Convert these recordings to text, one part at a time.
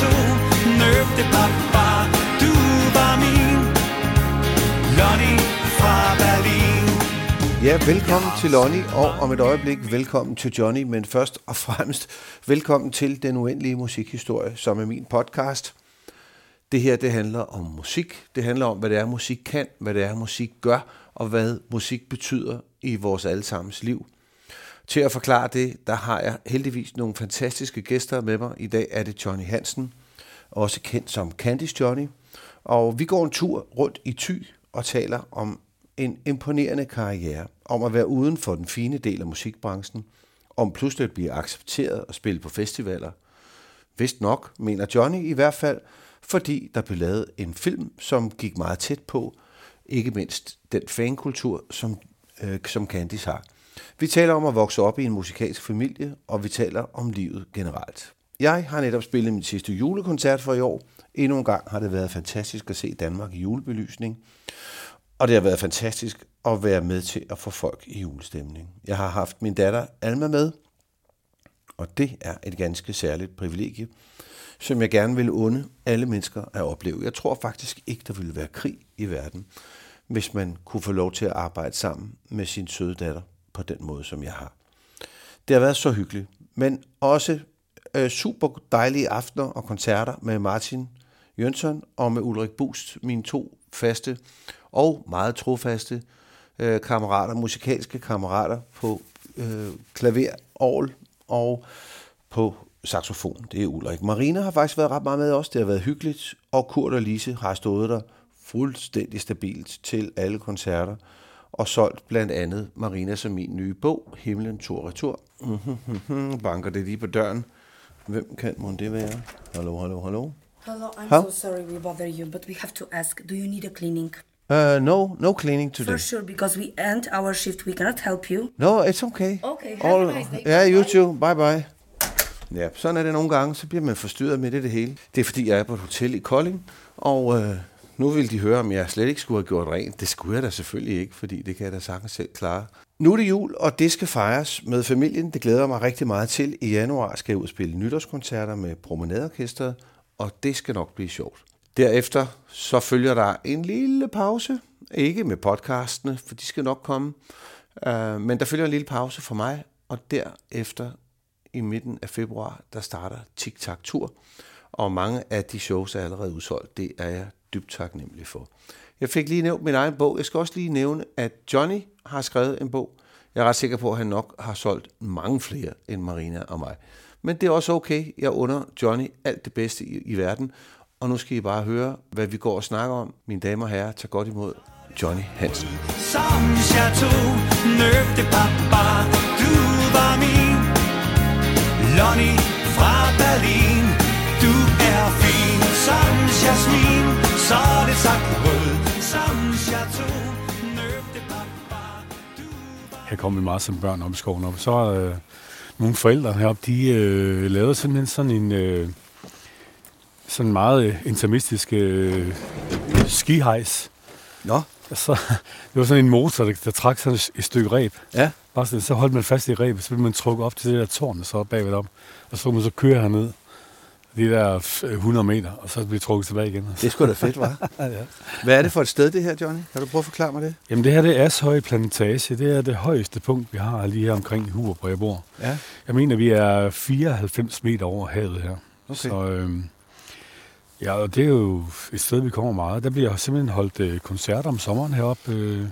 to Nøb det du var min Lonnie fra Berlin Ja, velkommen til Lonnie, og om et øjeblik velkommen til Johnny, men først og fremmest velkommen til Den Uendelige Musikhistorie, som er min podcast. Det her, det handler om musik. Det handler om, hvad det er, musik kan, hvad det er, musik gør, og hvad musik betyder i vores allesammens liv. Til at forklare det, der har jeg heldigvis nogle fantastiske gæster med mig. I dag er det Johnny Hansen, også kendt som Candice Johnny. Og vi går en tur rundt i Thy og taler om en imponerende karriere, om at være uden for den fine del af musikbranchen, om pludselig at blive accepteret og spille på festivaler. Vist nok, mener Johnny i hvert fald, fordi der blev lavet en film, som gik meget tæt på, ikke mindst den fankultur, som, øh, som Candice har. Vi taler om at vokse op i en musikalsk familie, og vi taler om livet generelt. Jeg har netop spillet min sidste julekoncert for i år. Endnu en gang har det været fantastisk at se Danmark i julebelysning. Og det har været fantastisk at være med til at få folk i julestemning. Jeg har haft min datter Alma med, og det er et ganske særligt privilegie, som jeg gerne vil unde alle mennesker at opleve. Jeg tror faktisk ikke, der ville være krig i verden, hvis man kunne få lov til at arbejde sammen med sin søde datter på den måde, som jeg har. Det har været så hyggeligt, men også øh, super dejlige aftener og koncerter med Martin Jønsson og med Ulrik Bust, mine to faste og meget trofaste øh, kammerater, musikalske kammerater på øh, klaver, orgel og på saxofon. Det er Ulrik. Marina har faktisk været ret meget med os. Det har været hyggeligt, og Kurt og Lise har stået der fuldstændig stabilt til alle koncerter og solgt blandt andet Marina som min nye bog, Himlen tur retur. Mm-hmm, banker det lige på døren. Hvem kan må det være? Hallo, hallo, hallo. Hello, I'm How? so sorry we bother you, but we have to ask, do you need a cleaning? Uh, no, no cleaning today. For sure, because we end our shift, we cannot help you. No, it's okay. Okay, have a nice day. Ja, you Bye. too. Bye bye. Ja, sådan er det nogle gange, så bliver man forstyrret med det, det hele. Det er fordi, jeg er på et hotel i Kolding, og øh, nu vil de høre, om jeg slet ikke skulle have gjort rent. Det skulle jeg da selvfølgelig ikke, fordi det kan jeg da sagtens selv klare. Nu er det jul, og det skal fejres med familien. Det glæder mig rigtig meget til. I januar skal jeg ud og spille nytårskoncerter med Promenadeorkestret, og det skal nok blive sjovt. Derefter så følger der en lille pause. Ikke med podcastene, for de skal nok komme. Uh, men der følger en lille pause for mig, og derefter i midten af februar, der starter Tic Tac Tour. Og mange af de shows er allerede udsolgt. Det er jeg dybt taknemmelig for. Jeg fik lige nævnt min egen bog. Jeg skal også lige nævne, at Johnny har skrevet en bog. Jeg er ret sikker på, at han nok har solgt mange flere end Marina og mig. Men det er også okay. Jeg under Johnny alt det bedste i, i verden. Og nu skal I bare høre, hvad vi går og snakker om. Mine damer og herrer, tag godt imod Johnny Hansen. Som chateau Nøb det papa, du var min Lonnie fra Berlin Du er fin som jasmin så er det sagt rød som chateau Her kom vi meget som børn op i skoven op. Så øh, nogle forældre heroppe, de øh, lavede simpelthen sådan en øh, sådan meget øh, intimistisk øh, skihejs. Nå, Og Så, det var sådan en motor, der, der trak sådan et, stykke reb. ja. Bare sådan, så holdt man fast i rebet, så blev man trukket op til det der tårn, der så er bagved op. Og så kunne man så køre herned, de der f- 100 meter, og så blive trukket tilbage igen. Det er sgu da fedt, var. ja. Hvad er det for et sted, det her, Johnny? Kan du prøve at forklare mig det? Jamen det her, det er Ashøj Plantage. Det er det højeste punkt, vi har lige her omkring Hurup, hvor jeg bor. Ja. Jeg mener, vi er 94 meter over havet her. Okay. Så øhm, ja, og det er jo et sted, vi kommer meget. Der bliver simpelthen holdt øh, koncerter om sommeren heroppe. Øh,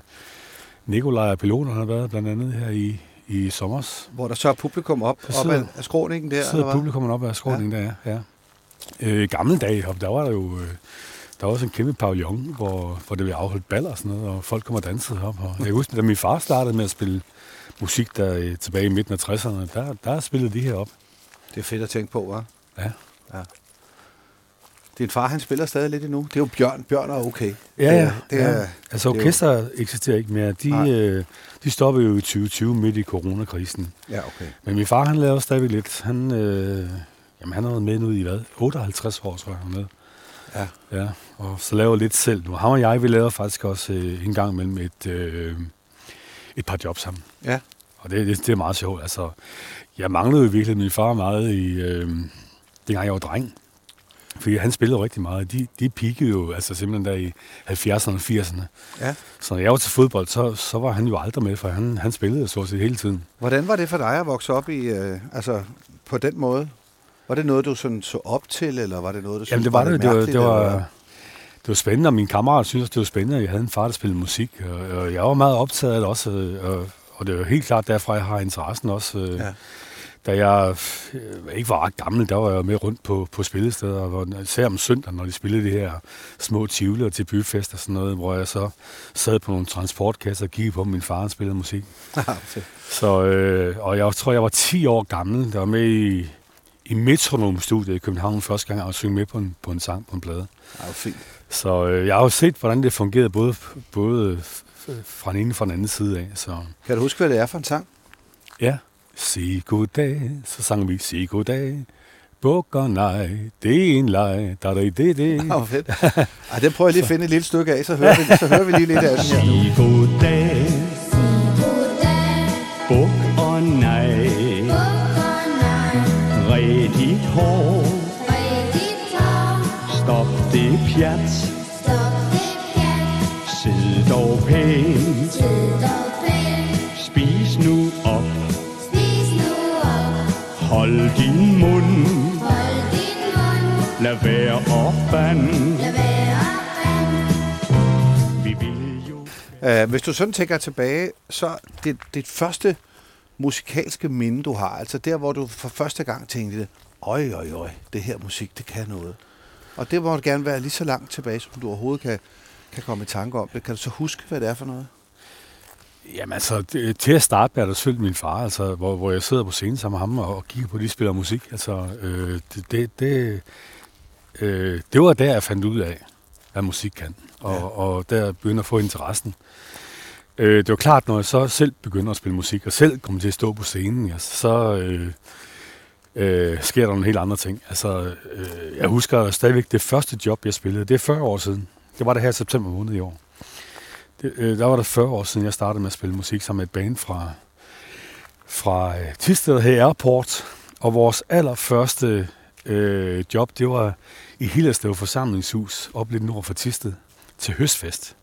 Nikolaj og piloterne har været blandt andet her i, i sommers. Hvor der så er publikum op, Der op sidder- af, skråningen der, eller sidder publikummet op af skråningen ja. der, ja. Øh, I gamle dage der var der jo... Øh, der var også en kæmpe pavillon, hvor, hvor det blev afholdt baller og sådan noget, og folk kom og dansede heroppe. Og jeg kan huske, da min far startede med at spille musik der øh, tilbage i midten af 60'erne, der, der spillede de her op. Det er fedt at tænke på, hva'? Ja. Din far, han spiller stadig lidt endnu. Det er jo Bjørn. Bjørn er okay. Ja, ja. det er- ja. Altså det er jo- orkester eksisterer ikke mere. De, Nej. øh, de stoppede jo i 2020 midt i coronakrisen. Ja, okay. Men min far, han laver stadigvæk lidt. Han, øh, jamen, han har været med nu i hvad? 58 år, tror jeg, han med. Ja. Ja, og så laver lidt selv nu. Ham og jeg, vi laver faktisk også øh, en gang mellem et, øh, et par jobs sammen. Ja. Og det, det, det er meget sjovt. Altså, jeg manglede jo virkelig min far meget i, øh, dengang jeg var dreng. Fordi han spillede rigtig meget. De, de peakede jo altså simpelthen der i 70'erne og 80'erne. Ja. Så når jeg var til fodbold, så, så var han jo aldrig med, for han, han spillede så set hele tiden. Hvordan var det for dig at vokse op i, øh, altså på den måde? Var det noget, du sådan så op til, eller var det noget, du synes Jamen det var det. Det var, det, var, eller? det var spændende, og min kammerat synes også, det var spændende, at jeg havde en far, der spillede musik. Og, og jeg var meget optaget af det også, og, og det er jo helt klart derfra, jeg har interessen også. øh, Ja. Da jeg øh, ikke var ret gammel, der var jeg med rundt på, på spillesteder, hvor, især om søndagen, når de spillede de her små tivler til byfest og sådan noget, hvor jeg så sad på nogle transportkasser og kiggede på, min far spillede musik. Fedt. Så, øh, og jeg tror, jeg var 10 år gammel, der var med i, i Metronom-studiet i København første gang, og synge med på en, på en sang på en plade. Ja, fint. Så øh, jeg har jo set, hvordan det fungerede både, både fra den ene og fra den anden side af. Så Kan du huske, hvad det er for en sang? ja, sig goddag, så sang vi, sig goddag, bukker nej, det er en leg, der er det, det, det. Ja, hvor fedt. Ej, den prøver jeg lige at finde et lille stykke af, så hører vi, så hører vi lige lidt af den her nu. Sig goddag, buk og nej, dit hår, stop det pjat, sid dog pænt, spis nu op, hold din mund, lad være og band, vi vil jo... Uh, hvis du sådan tænker tilbage, så det, det første musikalske minde, du har, altså der, hvor du for første gang tænkte, øj, øj, øj, det her musik, det kan noget. Og det må gerne være lige så langt tilbage, som du overhovedet kan, kan komme i tanke om det. Kan du så huske, hvad det er for noget? Jamen altså, det, til at starte med er der selvfølgelig min far, altså, hvor, hvor jeg sidder på scenen sammen med ham og, og kigger på, at de spiller musik. Altså, øh, det, det, det, øh, det var der, jeg fandt ud af, hvad musik kan. Og, ja. og der begyndte at få interessen. Øh, det var klart, når jeg så selv begynder at spille musik, og selv kommer til at stå på scenen, ja, så øh, øh, sker der nogle helt andre ting. Altså, øh, jeg husker stadigvæk det første job, jeg spillede. Det er 40 år siden. Det var det her i september måned i år. Det, øh, der var det 40 år siden, jeg startede med at spille musik sammen med et band fra, fra øh, Tisted her Airport. Og vores allerførste øh, job, det var i Hillerslev forsamlingshus, op lidt nord for Tisted, til høstfest.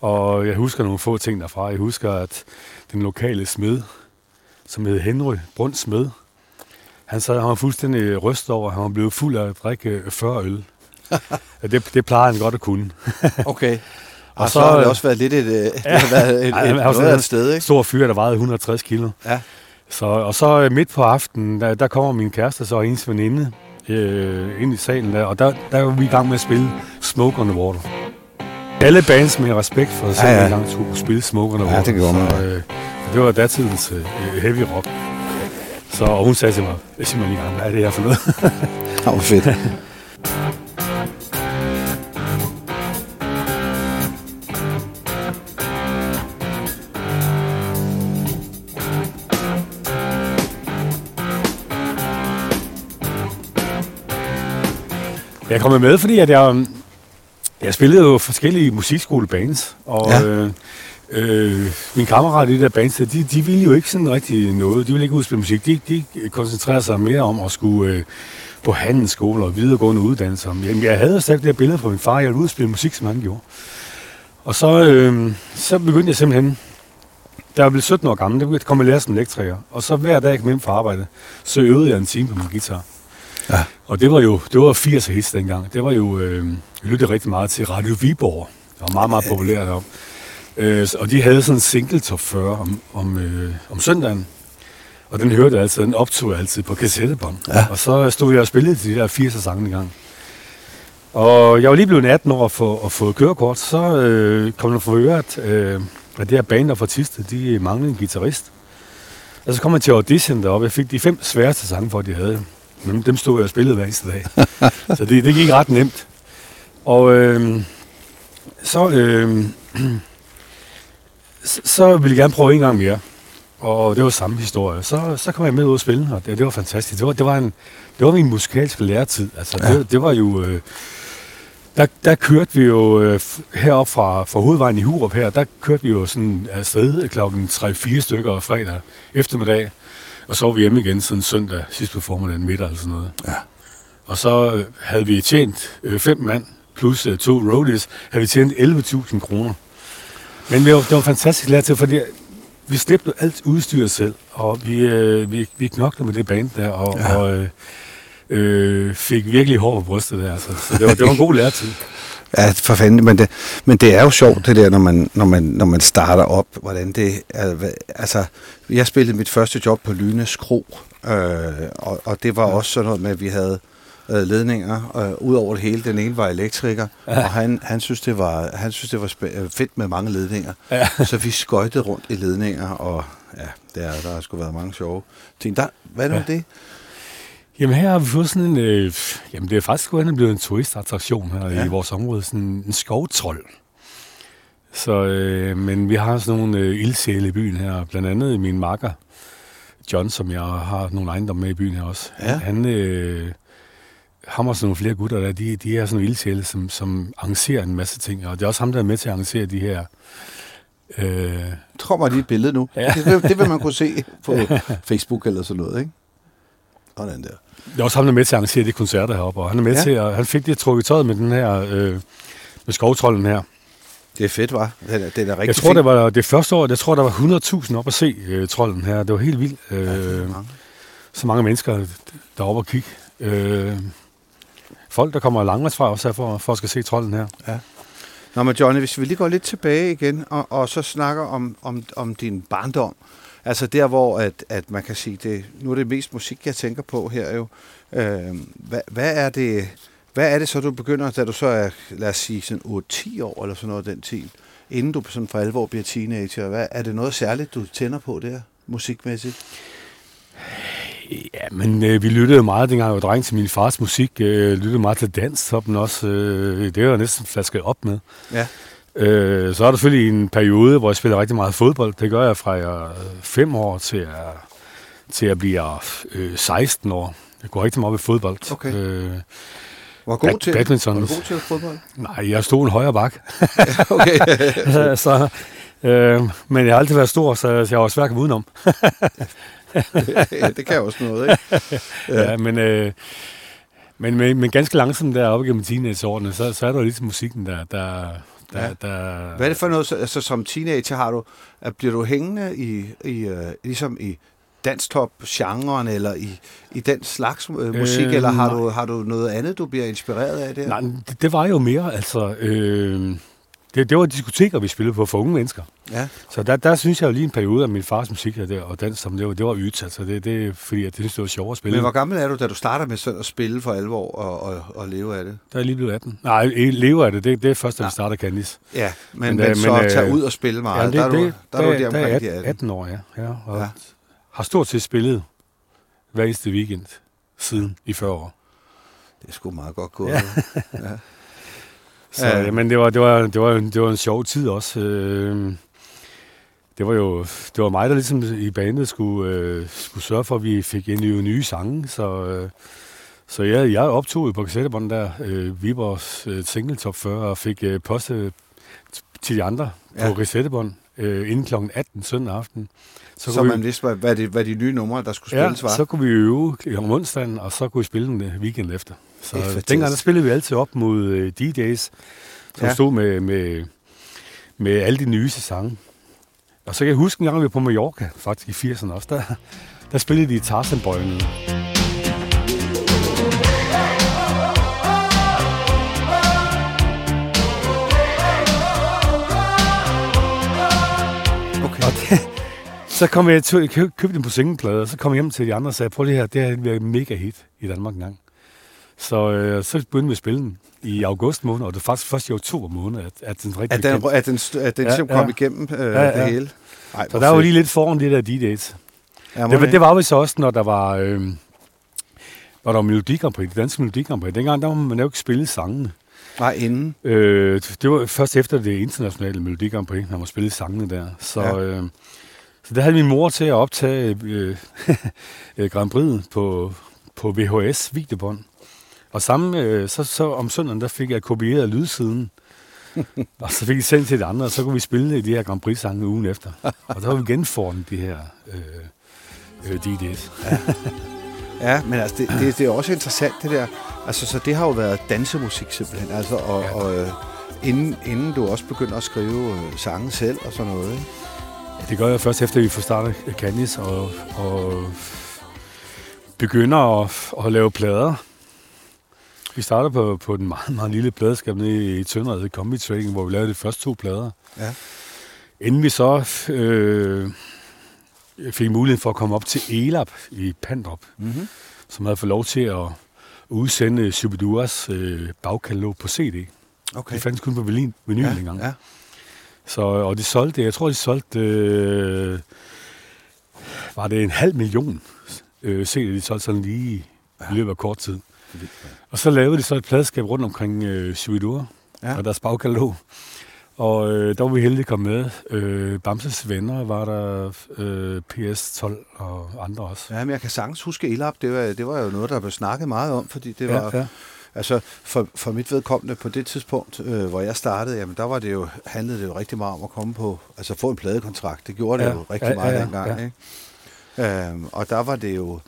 Og jeg husker nogle få ting derfra. Jeg husker, at den lokale smed, som hed Henry Brund Smed, han sad, han var fuldstændig rystet over, han var blevet fuld af at drikke 40 øl. det, det plejer han godt at kunne. Okay. Og, Og så, så, har det også været lidt et, øh, det har været et, et, noget af et sted, ikke? Stor fyr, der vejede 160 kilo. Ja. Så, og så øh, midt på aftenen, der, der kommer min kæreste så og hendes veninde øh, ind i salen der, og der, der var vi i gang med at spille Smoke on the Water. Alle bands med respekt for sig Ja, ja. ja, gang skulle spille Smoke on the Ja, det gjorde man. Så, øh, det var datidens øh, heavy rock. Så og hun sagde til mig, lige gang, hvad er det her for noget? Ja, hvor fedt. Jeg kom med, fordi at jeg, jeg spillede jo forskellige musikskolebands, og Ja. øh, øh, mine kammerater i de der bands, de, de ville jo ikke sådan rigtig noget. De ville ikke udspille musik. De, de koncentrerede sig mere om at skulle øh, på handelsskole og videregående uddannelser. Jamen, jeg havde stadig det her billede på min far, jeg ville udspille musik, som han gjorde. Og så, øh, så begyndte jeg simpelthen, da jeg blev 17 år gammel, der begyndte jeg lære som elektriker. Og så hver dag jeg kom hjem fra arbejde, så øvede jeg en time på min guitar. Ja. Og det var jo det var 80 hits dengang. Det var jo, øh, jeg lyttede rigtig meget til Radio Viborg. Det var meget, meget populært deroppe. Øh, og de havde sådan en single top 40 om, om, øh, om søndagen. Og den hørte jeg altid, den optog jeg altid på kassettebånd. Ja. Og så stod jeg og spillede de der 80'er sange en gang. Og jeg var lige blevet 18 år for at få kørekort, så øh, kom der for øre, at, øh, at det her band, der fra Tiste, de manglede en guitarist. Og så kom jeg til audition deroppe. Jeg fik de fem sværeste sange, for de havde. Men dem stod jeg og spillede hver eneste dag. så det, det gik ret nemt. Og øh, så, øh, så, ville jeg gerne prøve en gang mere. Og det var samme historie. Så, så kom jeg med ud og spille, og det, det var fantastisk. Det var, det var, en, det var min musikalske læretid. Altså, Ja. det, det var jo... Øh, der, der kørte vi jo øh, heroppe fra, fra hovedvejen i Hurup her, der kørte vi jo sådan afsted klokken 3-4 stykker fredag eftermiddag, og så var vi hjemme igen sådan søndag sidst på formiddagen middag eller sådan noget. Ja. Og så øh, havde vi tjent øh, fem mand plus øh, to roadies, havde vi tjent 11.000 kroner. Men det var, det var fantastisk lært til, fordi vi slæbte alt udstyr selv, og vi, øh, vi, vi knoklede med det band der, og, ja. og øh, øh, fik virkelig hår på brystet der. Altså. Så det var, det var en god lærtid. Ja, for fanden, men det, men det er jo sjovt, det der, når man, når man, når man starter op, hvordan det er, altså, jeg spillede mit første job på Lynes Kro, øh, og, og det var ja. også sådan noget med, at vi havde øh, ledninger øh, ud over det hele. Den ene var elektriker, ja. og han, han synes, det var, han synes, det var spæ- øh, fedt med mange ledninger. Ja. Så vi skøjtede rundt i ledninger, og ja, der, der har sgu været mange sjove ting. Der, hvad er nu ja. det? Jamen her har vi fået sådan en, øh, jamen det er faktisk gået hen og blevet en turistattraktion her ja. I vores område, sådan en skovtrold. Så, øh, men vi har sådan nogle øh, ildsjæle i byen her, blandt andet min makker, John, som jeg har nogle ejendomme med i byen her også. Ja. Han, øh, ham og sådan nogle flere gutter der, de, de er sådan nogle ildsjæle, som, som arrangerer en masse ting, og det er også ham, der er med til at arrangere de her øh, kommer lige et billede nu. Ja. Det, vil, det vil man kunne se på Facebook eller sådan noget, ikke? Sådan der. Det er også ham, der er med til at arrangere de koncerter heroppe, og han er med ja. Ja. til at, han fik det trukket tøjet med den her, øh, med skovtrollen her. Det er fedt, var. Det er, det er rigtig Jeg tror, fint. det var det første år, jeg tror, der var 100.000 op at se øh, trolden her. Det var helt vildt. Ja, Øh, mange. så mange mennesker deroppe og kigge. Øh, folk, der kommer langvejs fra også for, for at skal se trolden her. Nå, men Johnny, hvis vi lige går lidt tilbage igen, og, og så snakker om, om, om din barndom. Altså der, hvor at, at man kan sige, det, nu er det mest musik, jeg tænker på her jo. Øh, hvad, hvad, er det, hvad er det så, du begynder, da du så er, lad os sige, sådan 8-10 år eller sådan noget den tid, inden du sådan for alvor bliver teenager? Hvad, er det noget særligt, du tænder på der, musikmæssigt? Ja, men øh, vi lyttede meget, dengang jeg var dreng, til min fars musik. Øh, lyttede meget til danstoppen også. Øh, det var jeg næsten flasket op med. Ja. Øh, så er der selvfølgelig en periode, hvor jeg spiller rigtig meget fodbold. Det gør jeg fra jeg er fem år til jeg, til jeg bliver øh, 16 år. Jeg går rigtig meget ved fodbold. Okay. Øh, Var god Bad- til badminton. Var god til fodbold? nej, jeg stod en højre bak. Okay. så, øh, men jeg har altid været stor, så jeg var svært at komme udenom. ja, det kan også noget, ikke? Ja, men, øh, men, men, men ganske langsomt deroppe gennem teenageårene, så, så er der jo lidt musikken, der... der, der, Ja. der Hvad er det for noget, så- altså som teenager har du, at bliver du hængende i, i uh, ligesom i danstop-genren, eller i, i den slags uh, musik, Øh, eller har nej. du, har du noget andet, du bliver inspireret af der? Nej, det, det var jo mere, altså... Øh, det, det var diskoteker, vi spillede på for unge mennesker. Ja. Så der, der synes jeg jo lige en periode af min fars musik der, og dans, som det var, det var ydt, altså det, det, fordi jeg synes, det var sjovere at spille. Men hvor gammel er du, da du starter med sådan at spille for alvor og, og, og leve af det? Der er lige blevet 18. Nej, jeg lever af det. Det, det er først, da vi starter Candice. Ja, men, Men, men, men øh, så men, at tage øh, ud og spille meget, Ja, der, er du, der, er du der der omkring er de 18, 18. 18 år, ja. ja og Ja. Har stort set spillet hver eneste weekend siden i 40 år. Det er sgu meget godt gået. Ja. Ja. Så, Ja. men det var, det, var, det, var, det var en sjov tid også. Øh, det var jo det var mig, der ligesom i bandet skulle, øh, skulle sørge for, at vi fik ind i nye sange. Så, øh, så jeg, jeg optog på kassettebånd der øh, Viborgs øh, single top 40 og fik øh, postet til de andre. Ja. på kassettebånd øh, inden kl. 18 søndag aften. Så, så man vi, vidste, hvad, hvad, de, hvad de nye numre, der skulle ja, spilles, var. så kunne vi øve om onsdagen, og så kunne vi spille den øh, weekend efter. Så dengang der spillede vi altid op mod øh, DJ's, som Ja. ja. stod med, med, med alle de nyeste sange. Og så kan jeg huske en gang, vi var på Mallorca, faktisk i 80'erne også, der, der spillede de tarzan så kom jeg til, køb, købte den på singleplade, og så kom jeg hjem til de andre og sagde, prøv lige her, det har været mega hit i Danmark engang. Så, øh, så begyndte vi at spille den i august måned, og det er faktisk først i oktober måned, at, at den rigtig At den, at den, at den Ja, ligesom ja. kom igennem øh, Ja, ja. det hele. Ej, Så der var jo lige lidt foran de der D-dates. Ja, Det, var- det var vi så også, når der var, øh, når der var Melodi Grand Prix, det danske Melodi Grand Prix. Dengang der må man jo ikke spille sangene. Nej, inden. Øh, det var først efter det internationale Melodi Grand Prix, når man spillede sangene der. Så, ja. øh, så der havde min mor til at optage øh, øh, Grand Prix på, på VHS videobånd. Og samme, øh, så, så om søndagen, der fik jeg kopieret lydsiden. og så fik jeg sendt til de andre, og så kunne vi spille de her Grand Prix-sange ugen efter. Og der var vi genformet de her øh, øh, DJ's. Ja, men altså, det, det, det er også interessant, det der. Altså, så det har jo været dansemusik simpelthen. Altså, og, Ja. og øh, inden, inden du også begynder at skrive øh, sange selv og sådan noget, ikke? Det gør jeg først efter, vi får startet Candice og, og begynder at, at lave plader. Vi starter på, på den meget, meget lille pladeskab nede i Tønder, der hedder Combi Trading, hvor vi lavede de første to plader. Ja. Inden vi så øh, fik mulighed for at komme op til ELAB i Pandrup, Mm-hmm. som havde fået lov til at udsende Shubiduras øh, bagkatalog på CD. Okay. Det fandtes kun på vinyl, vinyl ja, engang. ja. Så, og de solgte, jeg tror, de solgte, øh, var det en halv million øh, CD'er, de solgte sådan lige i løbet af kort tid. Og så lavede de så et pladeskab rundt omkring øh, Ja. ja. og deres bagkatalog. Og øh, der var vi heldige at komme med. Øh, Bamses venner var der, øh, PS12 og andre også. Ja, men jeg kan sagtens huske Elab. Det var, det var jo noget, der blev snakket meget om, fordi det var... ja, ja. Altså, for, for mit vedkommende på det tidspunkt, øh, hvor jeg startede, jamen, der var det jo, handlede det jo rigtig meget om at komme på, altså få en pladekontrakt. Det gjorde det Ja, jo rigtig ja, meget ja, ja, dengang, ja. ikke? Øhm, og der var det jo,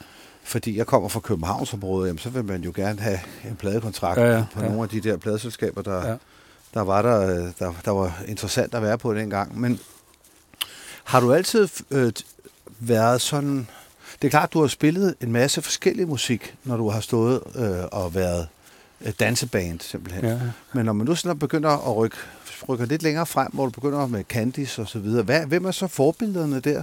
fordi jeg kommer fra Københavnsområdet, jamen, så vil man jo gerne have en pladekontrakt Ja, ja, på ja. nogle af de der pladeselskaber, der, Ja. der var der, øh, der, der var interessant at være på dengang. Men har du altid øh, været sådan... Det er klart, du har spillet en masse forskellig musik, når du har stået øh, og været danseband simpelthen. Ja. Men når man nu sådan begynder at rykke, rykker lidt længere frem, hvor du begynder med Candice og så videre, hvad, hvem er så forbillederne der?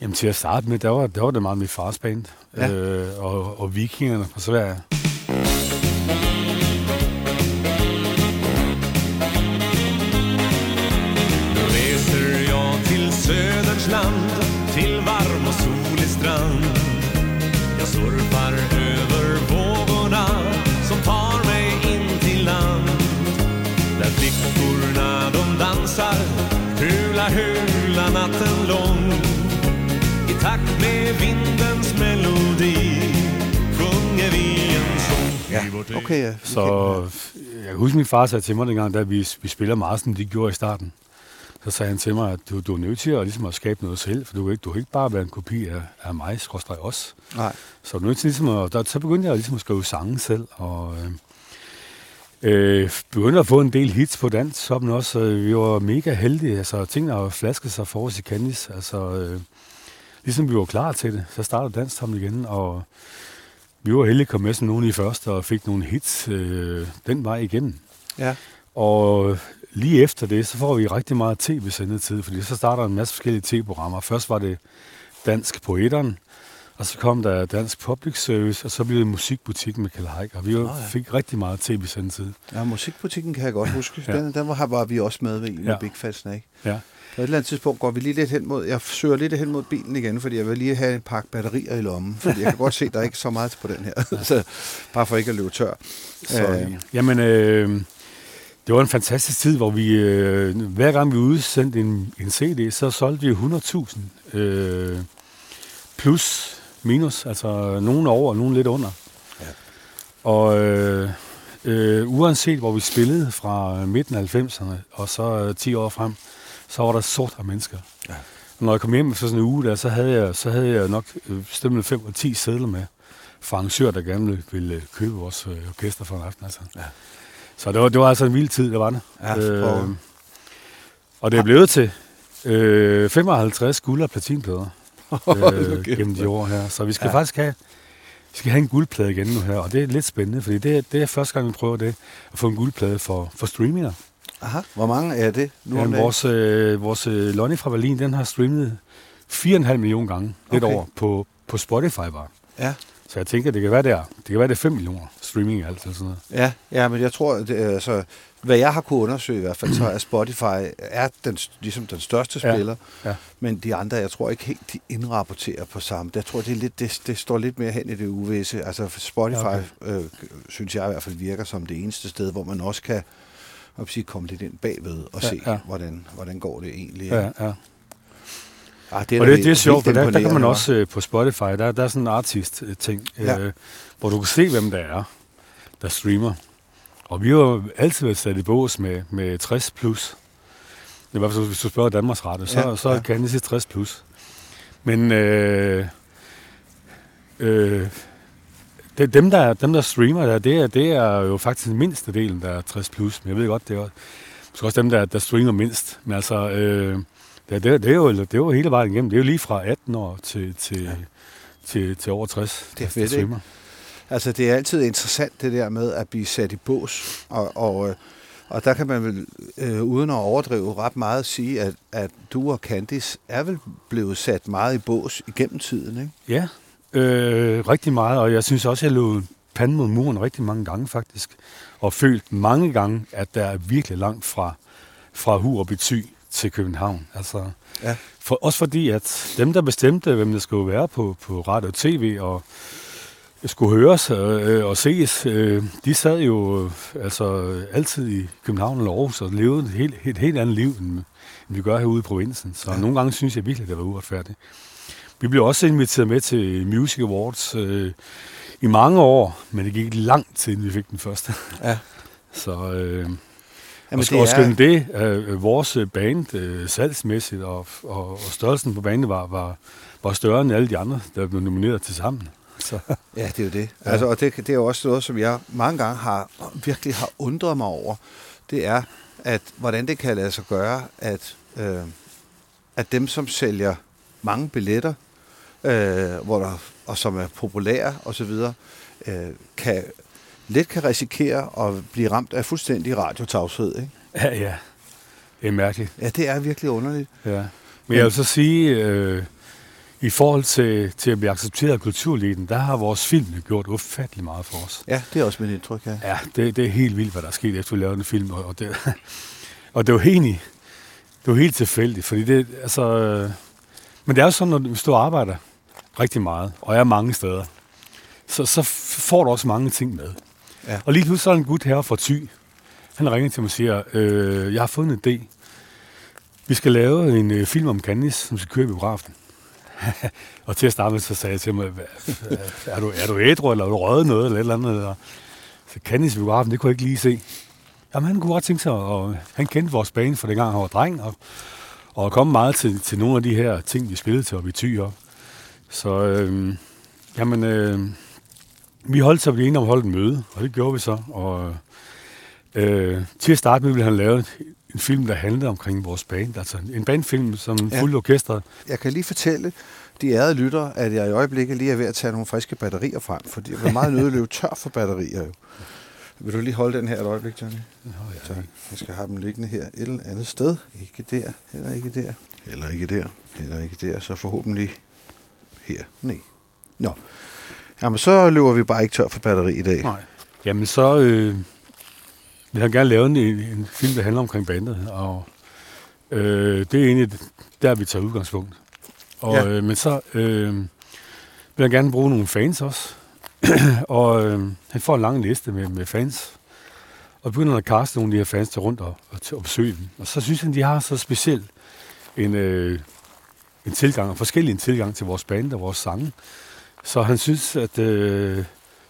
Jamen til at starte med, der var, der var det meget mit fars band. Ja. Øh, og, og vikingerne fra Sverige. Nu reser jag till Söderns land hula natten lång I takt med vindens melodi Sjunger vi en sång vårt okay, ja. Så jeg kan huske, min far sagde til mig dengang, da vi, vi spiller meget, som de gjorde i starten. Så sagde han til mig, at du, du er nødt til at, ligesom at skabe noget selv, for du kan ikke, du kan ikke bare være en kopi af, af mig, skråstrej os. Nej. Så er nødt til ligesom at, der, så begyndte jeg ligesom at skrive sange selv, og øh, øh, begyndte at få en del hits på dans, så også. Øh, vi var mega heldige, altså tingene har flasket sig for os i Candice, altså øh, ligesom vi var klar til det, så startede danstoppen igen, og vi var heldige at komme med som nogen i første, og fik nogle hits øh, den vej igennem. Ja. Og lige efter det, så får vi rigtig meget tv-sendetid, fordi så starter en masse forskellige tv-programmer. Først var det Dansk på etteren, og så kom der Dansk Public Service, og så blev det Musikbutik med Kalle Haik, og vi oh, ja. fik rigtig meget tv-sendetid. ja, musikbutikken kan jeg godt huske. Ja. Den, den var, var vi også med ved i ja. Big Fat Snake. Ja. På et eller andet tidspunkt går vi lige lidt hen mod, jeg søger lidt hen mod bilen igen, fordi jeg vil lige have en pakke batterier i lommen, fordi jeg kan godt se, at der er ikke så meget på den her. så, bare for ikke at løbe tør. Så, Øh. øh. Jamen, øh, det var en fantastisk tid, hvor vi, øh, hver gang vi udsendte en, en CD, så solgte vi 100.000 øh, plus minus, altså nogen over og nogen lidt under. Ja. Og øh, øh, uanset hvor vi spillede fra midten af 90'erne og så øh, 10 år frem, så var der sort af mennesker. Ja. Og når jeg kom hjem for sådan en uge der, så havde jeg, så havde jeg nok øh, stemt 5 og 10 sædler med fra arrangører, der gerne ville, ville øh, købe vores øh, orkester for en aften. Altså. Ja. Så det var, det var altså en vild tid, det var det. Ja, for- og det er blevet til øh, 55 guld- og platinplader øh, gennem de år her. Så vi skal Ja. faktisk have, vi skal have en guldplade igen nu her, og det er lidt spændende, fordi det, det er første gang, vi prøver det, at få en guldplade for, for streaminger. Aha, hvor mange er det nu? om Jamen, dagen? vores, øh, vores øh, Lonnie fra Berlin, den har streamet 4,5 millioner gange, lidt Okay. over, på, på Spotify bare. Ja. Så jeg tænker, det kan være, det er, det kan være, det er 5 millioner streaming alt. Eller sådan noget. Ja, ja, men jeg tror, det, altså, hvad jeg har kunnet undersøge i hvert fald, så er Spotify er den, ligesom den største Ja, spiller, ja. men de andre, jeg tror ikke helt, de indrapporterer på samme. Jeg tror, det, er lidt, det, det står lidt mere hen i det uvisse. Altså Spotify, Ja, okay. øh, synes jeg i hvert fald virker som det eneste sted, hvor man også kan jeg sige, komme lidt ind bagved og Ja, se, ja. Hvordan, hvordan går det egentlig. Ja, ja. Ah, Og da det, det er sjovt, for der, der kan man også øh, på Spotify, der, der er sådan en artist-ting, Ja. øh, hvor du kan se, hvem der er. der streamer. Og vi har jo altid været sat i bås med, med 60 plus. Det i hvert fald, hvis du spørger Danmarks Radio, så, Ja, så ja. kan det sige 60 plus. Men øh, øh, det, dem, der, dem, der streamer der, det er, det er jo faktisk den mindste delen, der er 60 plus. Men jeg ved godt, det er også, måske også dem, der, der streamer mindst. Men altså, øh, det, det, det, er jo, det er jo hele vejen igennem. Det er jo lige fra 18 år til, til, ja. til, til over 60. Det er der fedt, ikke? Altså, det er altid interessant, det der med at blive sat i bås. Og, og, øh, og der kan man vel, øh, uden at overdrive ret meget, sige, at, at du og Candice er vel blevet sat meget i bås igennem tiden, ikke? Ja, øh, rigtig meget, og jeg synes også, at jeg lå panden mod muren rigtig mange gange faktisk, og følt mange gange, at der er virkelig langt fra, fra Hurup i Thy til København. Altså, Ja. for, også fordi, at dem, der bestemte, hvem der skulle være på, på radio og tv, og skulle høres øh, og ses, øh, de sad jo øh, altså altid i København eller Aarhus og levede et helt, et helt andet liv, end, end vi gør herude i provinsen. Så Ja. nogle gange synes jeg virkelig, det var uretfærdigt. Vi blev også inviteret med til Music Awards øh, i mange år, men det gik lang tid, inden vi fik den første. Ja. Så øh, Jamen, og, det er, det, øh, vores band øh, salgsmæssigt og, og, og størrelsen på banen var, var, var større end alle de andre, der blev nomineret til sammen. Så, Ja, det er jo det. Ja. Altså, og det, det er jo også noget, som jeg mange gange har virkelig har undret mig over. Det er, at hvordan det kan lade sig gøre, at, øh, at dem, som sælger mange billetter, øh, hvor der, og som er populære osv., øh, kan, let kan risikere at blive ramt af fuldstændig radiotavshed. Ikke? ja, ja, det er mærkeligt. Ja, det er virkelig underligt. Ja. Men jeg vil så sige, øh, i forhold til, til at blive accepteret af kulturleden, der har vores film jo gjort ufattelig meget for os. Ja, det er også mit indtryk, ja. Ja, det, det er helt vildt, hvad der er sket, efter vi lavede den film. Og, og, det, og det var egentlig det var helt tilfældigt, fordi det, altså... Øh, men det er jo sådan, når du står og arbejder rigtig meget, og er mange steder, så, så får du også mange ting med. Ja. Og lige pludselig så er en gut her fra Thy. Han ringer til mig og siger, øh, jeg har fået en idé. Vi skal lave en øh, film om Candice, som skal køre i biografen. og til at starte med, så sagde jeg til mig, er du, er du ædru, eller har du røget noget, eller et eller andet? Eller? Så Candice i biografen, det kunne jeg ikke lige se. Jamen, han kunne godt tænke sig, og han kendte vores bane fra dengang, han var dreng, og, og kom meget til, til nogle af de her ting, vi spillede til oppe i Thy op. Så, øh, jamen, øh, vi holdt så vi enige om at holde et møde, og det gjorde vi så. Og øh, til at starte med ville han lave en film, der handlede omkring vores band. Altså en bandfilm, som Ja. ja. fuldt orkestret. Jeg kan lige fortælle de ærede lyttere, at jeg i øjeblikket lige er ved at tage nogle friske batterier frem, fordi jeg vil meget nødt løbe tør for batterier. Jo. Vil du lige holde den her et øjeblik, Johnny? Tak. Jeg skal have dem liggende her et eller andet sted. Ikke der, heller ikke der, heller ikke der, heller ikke der, så forhåbentlig her. Nej. Nå. Jamen, så løber vi bare ikke tør for batteri i dag. Nej. Jamen så øh, vil han gerne lave en, en film, der handler omkring bandet. Og øh, det er egentlig der, vi tager udgangspunkt. Og, Ja. øh, men så øh, vil han gerne bruge nogle fans også. og øh, han får en lang liste med, med fans. Og begynder at kaste nogle af de her fans til rundt og, og, til at besøge dem. Og så synes han, de har så speciel en, øh, en tilgang, og forskellig en tilgang til vores band og vores sange. Så han synes, at øh,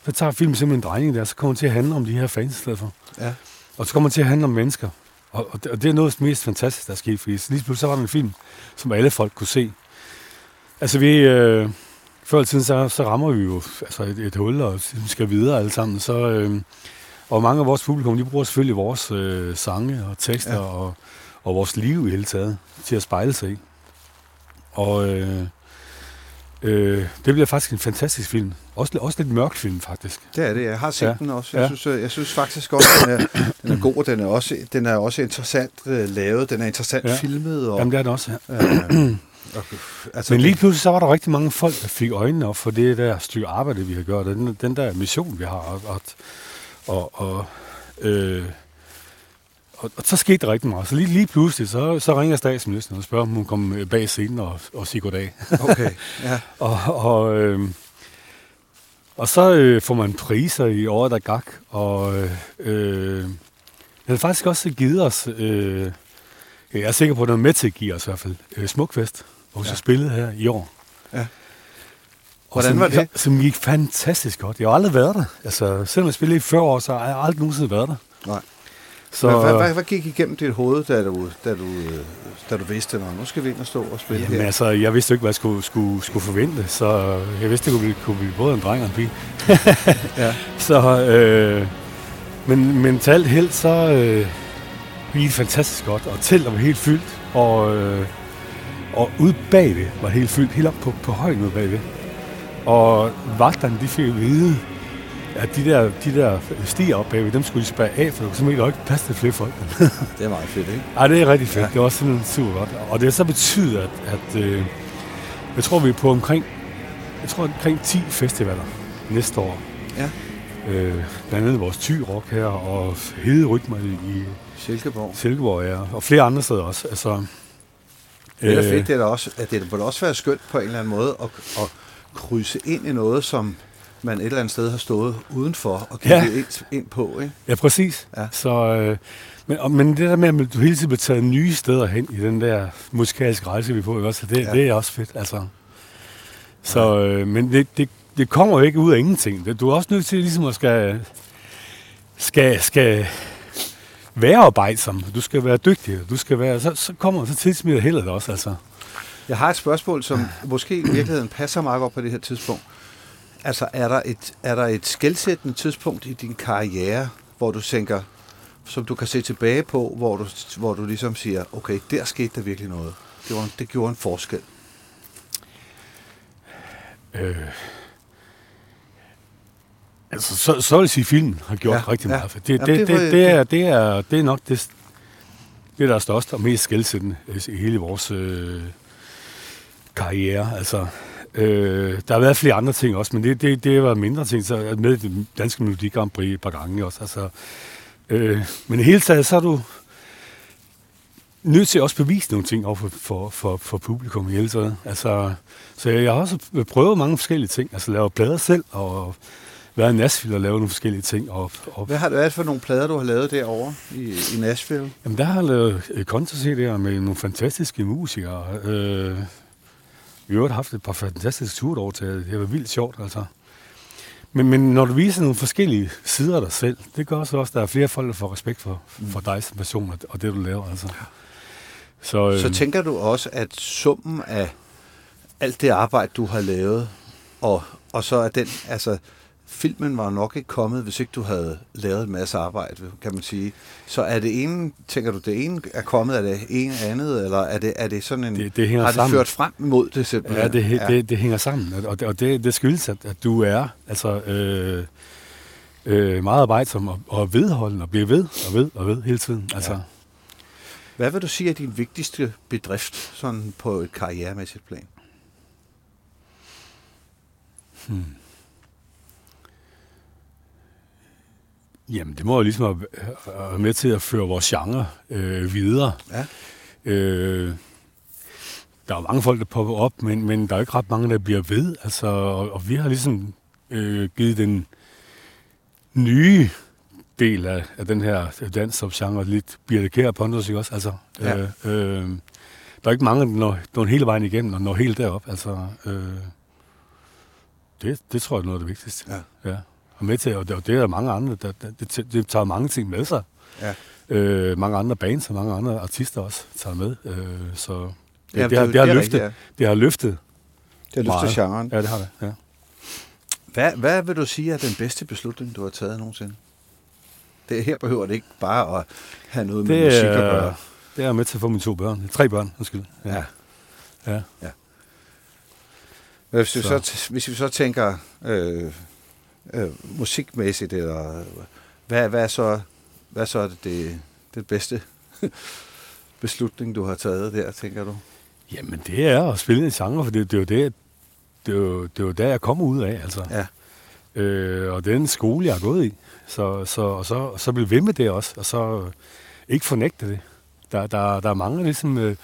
så tager filmen simpelthen en drejning der, så kommer den til at handle om de her fans i stedet for. Ja. Og så kommer den til at handle om mennesker. Og, og, det, og det er noget af det mest fantastiske, der er sket, fordi lige pludselig så var der en film, som alle folk kunne se. Altså vi, øh, før i tiden, så, så rammer vi jo altså et, et hul, og vi skal videre alle sammen. Så, øh, og mange af vores publikum, de bruger selvfølgelig vores øh, sange og tekster ja. og, og vores liv i hele taget til at spejle sig i. Og øh, øh, det bliver faktisk en fantastisk film. Også, også lidt mørk film, faktisk. Det er det. Jeg har set ja. Den også. Jeg, ja. Synes, øh, jeg synes faktisk også, den er, den er god, og den er også, den er også interessant øh, lavet. Den er interessant ja. Filmet. Og, Jamen, det er det også, ja. øh, og, altså, Men lige pludselig, så var der rigtig mange folk, der fik øjnene op for det der stykke arbejde, vi har gjort, og den, den der mission, vi har. Og, og, og, øh, og, og så skete der rigtig meget. Så lige, lige pludselig, så, så ringer statsministeren og spørger, om hun kommer bag scenen og, og siger goddag. Okay, ja. og, og, øh, og så øh, får man priser i året, der gak. Og øh, øh, den har faktisk også givet os, øh, jeg er sikker på, at den er med til at give os i hvert fald, øh, Smukfest, hvor vi ja. så spillede her i år. Ja. Hvordan som, var det? Som gik fantastisk godt. Jeg har aldrig været der. Altså, selvom jeg spillede i 40 år, så har jeg aldrig nogensinde været der. Nej. Så, Så, hvad, hvad, hvad gik igennem dit hoved, da du, da du, øh, da du vidste, at nu skal vi ind og stå og spille Jamen her? altså, jeg vidste ikke, hvad jeg skulle, skulle, skulle forvente, så jeg vidste, det kunne blive, kunne blive både en dreng og en pige. Ja. Så, øh, men mentalt helt, så øh, gik det fantastisk godt, og teltet var helt fyldt, og, øh, og ude bagved var helt fyldt, helt op på, på højden ude bagved. Og vagterne, de fik at vide, at de der, de der stiger op bagved, dem skulle de spære af, for der kunne simpelthen ikke plads til flere folk. Det er meget fedt, ikke? Ej, det er rigtig fedt. Ja. Ja. Det er også simpelthen super godt. Og det har så betydet, at, at øh, jeg tror, vi er på omkring, jeg tror, omkring 10 festivaler næste år. Ja. Øh, blandt andet vores Ty Rock her, og Hede Rytmer i, Silkeborg. Silkeborg, ja, og flere andre steder også. Altså, Det er da fedt, det er også, at det må også være skønt på en eller anden måde at, at krydse ind i noget, som man et eller andet sted har stået udenfor og kigget Ja. ind, ind på, ikke? Ja, præcis. Ja. Så, øh, men, og, men det der med, at du hele tiden bliver taget nye steder hen i den der musikalske rejse, vi på, også? Det, Ja. det er også fedt, altså. Så, øh, men det, det, det kommer jo ikke ud af ingenting. Det- Du er også nødt til ligesom at skal, skal, skal være arbejdsom. Du skal være dygtig. Du skal være, så, så kommer så tilsmider heldet også, altså. Jeg har et spørgsmål, som måske i virkeligheden passer meget godt på det her tidspunkt. Altså, er der et, er der et skældsættende tidspunkt i din karriere, hvor du tænker, som du kan se tilbage på, hvor du, hvor du ligesom siger, okay, der skete der virkelig noget. Det, var, det gjorde en forskel. Øh, altså, så, så vil jeg sige, at filmen har gjort Ja, rigtig ja. meget. For det, Jamen, det, det det, det, er, det, er, det er nok det, det der er største og mest skældsættende i hele vores øh, karriere. Altså, øh, der har været flere andre ting også, men det, det, det var mindre ting. Så med det danske Melodi Grand Prix et par gange også. Altså, øh, men i hele taget, så er du nødt til at også bevise nogle ting over for, for, for, for publikum i hele taget. Altså, så jeg har også prøvet mange forskellige ting. Altså lave plader selv, og været i Nashville og lave nogle forskellige ting. Og, og Hvad har det været for nogle plader, du har lavet derovre i, i Nashville? Jamen, der har jeg lavet øh, kontra med nogle fantastiske musikere. Øh, vi har haft et par fantastiske ture til. Det har været vildt sjovt, altså. Men, men når du viser nogle forskellige sider af dig selv, det gør så også, at der er flere folk, der får respekt for, for dig som person og, og det, du laver. Altså. Så, øh, Så tænker du også, at summen af alt det arbejde, du har lavet, og, og så er den, altså filmen var nok ikke kommet, hvis ikke du havde lavet en masse arbejde, kan man sige. Så er det ene, tænker du, det ene er kommet af det ene andet, eller er det, er det sådan en, Det- det hænger har det sammen. ført frem mod det simpelthen? Ja, det, ja. Det, det hænger sammen, og- det, og det, det skyldes, at, at du er altså, øh, øh, meget arbejdsom og, og vedholdende, og bliver ved og ved og ved hele tiden. Altså, Ja. Hvad vil du sige er din vigtigste bedrift, sådan på et karrieremæssigt plan? Hmm. Jamen, det må jo ligesom at være med til at føre vores genre øh, videre. Ja. Øh, der er mange folk, der popper op, men, men der er ikke ret mange, der bliver ved. Altså, og, og vi har ligesom øh, givet den nye del af, af den her dansopgenre lidt Birte Kjær Pontus, ikke også? Altså, Ja. øh, øh, der er ikke mange, der når, når hele vejen igennem og når helt derop. Altså, øh, det, det tror jeg er noget af det vigtigste. Ja. ja. Og med til, og det, og det er der mange andre, der, der, det, det tager mange ting med sig. Ja. Øh, mange andre bands og mange andre artister også tager med. Øh, så det, Ja, det, har, det- det, har det løftet, rigtigt, ja. det har løftet Det har løftet meget. genren. Ja, det har det. Ja. Hvad, hvad vil du sige er den bedste beslutning, du har taget nogensinde? Det her behøver det ikke bare at have noget med Det, musik at gøre. det er med til at få mine to børn. Tre børn, undskyld. Ja. ja. Hvis vi så, Så. hvis vi så tænker øh, øh, musikmæssigt, eller hvad, hvad er så, hvad er så det, det, det bedste beslutning, du har taget der, tænker du? Jamen, det er at spille en genre, for det, det er jo det, det er jo, det er jo der, jeg kommer ud af, altså. Ja. Øh, og den skole, jeg har gået i. Så, så, og så, så blive ved med det også, og så ikke fornægte det. Der, der, der er mange, ligesom øh,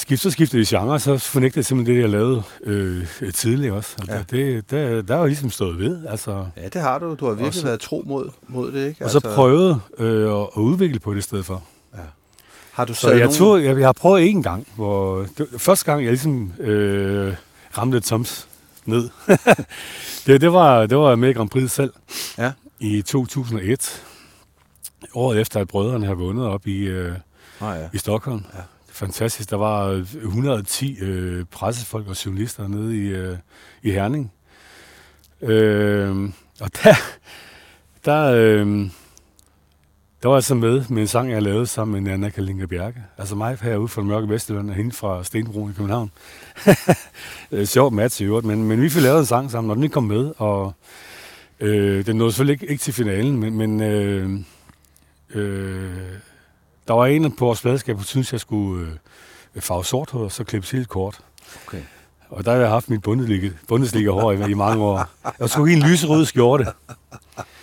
skifter skifter i genre, så fornægter jeg simpelthen det, jeg lavede øh, tidligere også. Og Ja. ja. det, der, der er jo ligesom stået ved. Altså, Ja, det har du. Du har virkelig Og så- været tro mod, mod det, ikke? og så prøvet øh, at, at udvikle på det i stedet for. Har du Så taget jeg, nogen- tog, jeg, jeg har prøvet en gang, hvor det første gang, jeg ligesom øh, ramte et toms, ned. det, det, var, det var med Grand Prix selv Ja. i 2001. Året efter, at brødrene havde vundet op i, øh, Ah, ja. i Stockholm. Ja. Fantastisk. Der var øh, 110 øh, pressefolk og journalister nede i, øh, i Herning. Øh, og der, der, øh, der var jeg så med med en sang, jeg lavede sammen med Anna Kalinka Bjerke. Altså mig herude fra Mørke Vestjylland og hende fra Stenbroen i København. Øh, Sjov match i øvrigt, men, men vi fik lavet en sang sammen, og den kom med, og øh, den nåede selvfølgelig ikke, ikke til finalen, men, men øh, øh, der var en på vores pladeskab, der syntes, jeg skulle øh, farve sort hår, og så klippe helt kort. Okay. Og der har jeg haft mit bundesliga, bundesliga hår i, i mange år. Jeg skulle give en lyserød skjorte.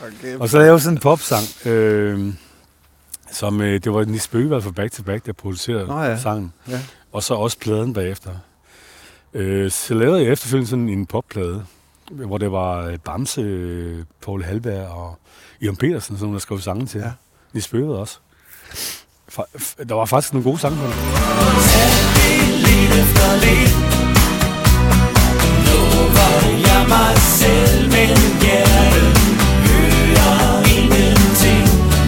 okay. Og så lavede jeg sådan en popsang, øh, som øh, det var Nis Bøgevald fra Back to Back, der producerede Nå ja. sangen. Ja. Og så også pladen bagefter. Øh, så lavede jeg efterfølgende sådan en popplade, hvor det var øh, Bamse, øh, Paul Halberg og Ian Petersen, som der skrev sange til. Ja. Nis Bøgevald også. Der var faktisk nogle gode sange på den. jeg mig selv, men hjertet hører ingenting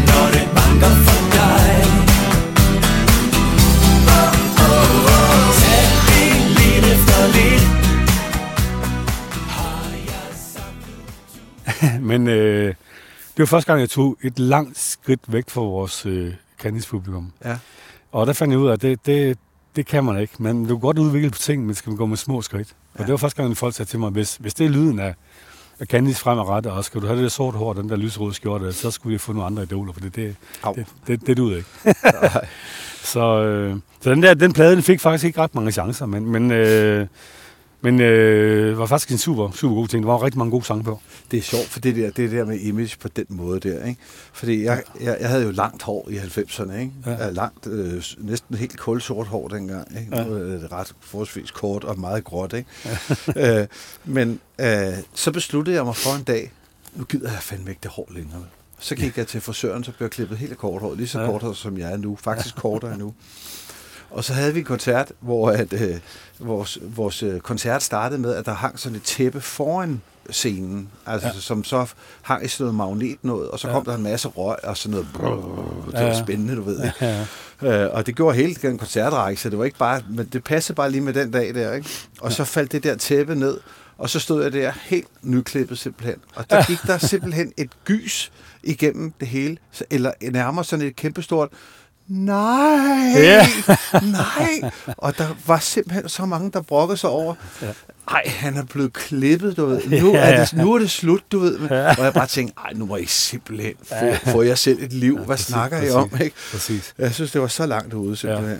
Når det banker for dig Tag det lidt efter lidt Men øh, det var første gang, jeg tog et langt skridt væk fra vores øh, Candice-publikum. Ja. Og der fandt jeg ud af, at det, det, det kan man ikke. Men du kan godt udvikle på ting, men skal man gå med små skridt. Og Ja. det var første gang, folk sagde til mig, hvis, hvis det er lyden af, af Candice fremadrettet, og skal du have det der sorte hår, den der lysrøde skjorte, så skulle vi få nogle andre idoler, for det, det, Au. det, det, det duede ikke. så, øh, så den der den plade, den fik faktisk ikke ret mange chancer, men, men, øh, men øh, var faktisk en super, super god ting. Der var rigtig mange gode sange på. Det er sjovt, for det der, det der med image på den måde der, ikke? Fordi jeg, jeg, jeg havde jo langt hår i 90'erne, ikke? Ja. Ja. Langt, øh, næsten helt kulsort hår dengang, ikke? Ja. Nu er det ret forholdsvis kort og meget gråt, ikke? øh, men øh, så besluttede jeg mig for en dag, nu gider jeg fandme ikke det hår længere. Så gik jeg til frisøren, så blev jeg klippet helt kort hår, lige så Ja. kort hår, som jeg er nu. Faktisk kortere nu. Og så havde vi en koncert, hvor at, øh, vores, vores øh, koncert startede med, at der hang sådan et tæppe foran scenen, altså ja. Ja. som så hang i sådan noget magnet noget, og så Ja. kom der en masse røg og sådan noget, brrr, det var Ja, ja. spændende, du ved. Ja. Øh, og det gjorde hele den koncertrække, så det var ikke bare, men det passede bare lige med den dag der, ikke? Og så faldt det der tæppe ned, og så stod jeg der helt nyklippet simpelthen. Og der gik der simpelthen et gys igennem det hele, eller nærmere sådan et kæmpestort, nej, Ja. nej. Og der var simpelthen så mange, der brokkede sig over, ej, han er blevet klippet, du ved. Nu er det, nu er det slut, du ved. Og jeg bare tænkte, ej, nu må I simpelthen få, få jer selv et liv. Hvad snakker I om, ikke? Præcis. Jeg synes, det var så langt ude, simpelthen.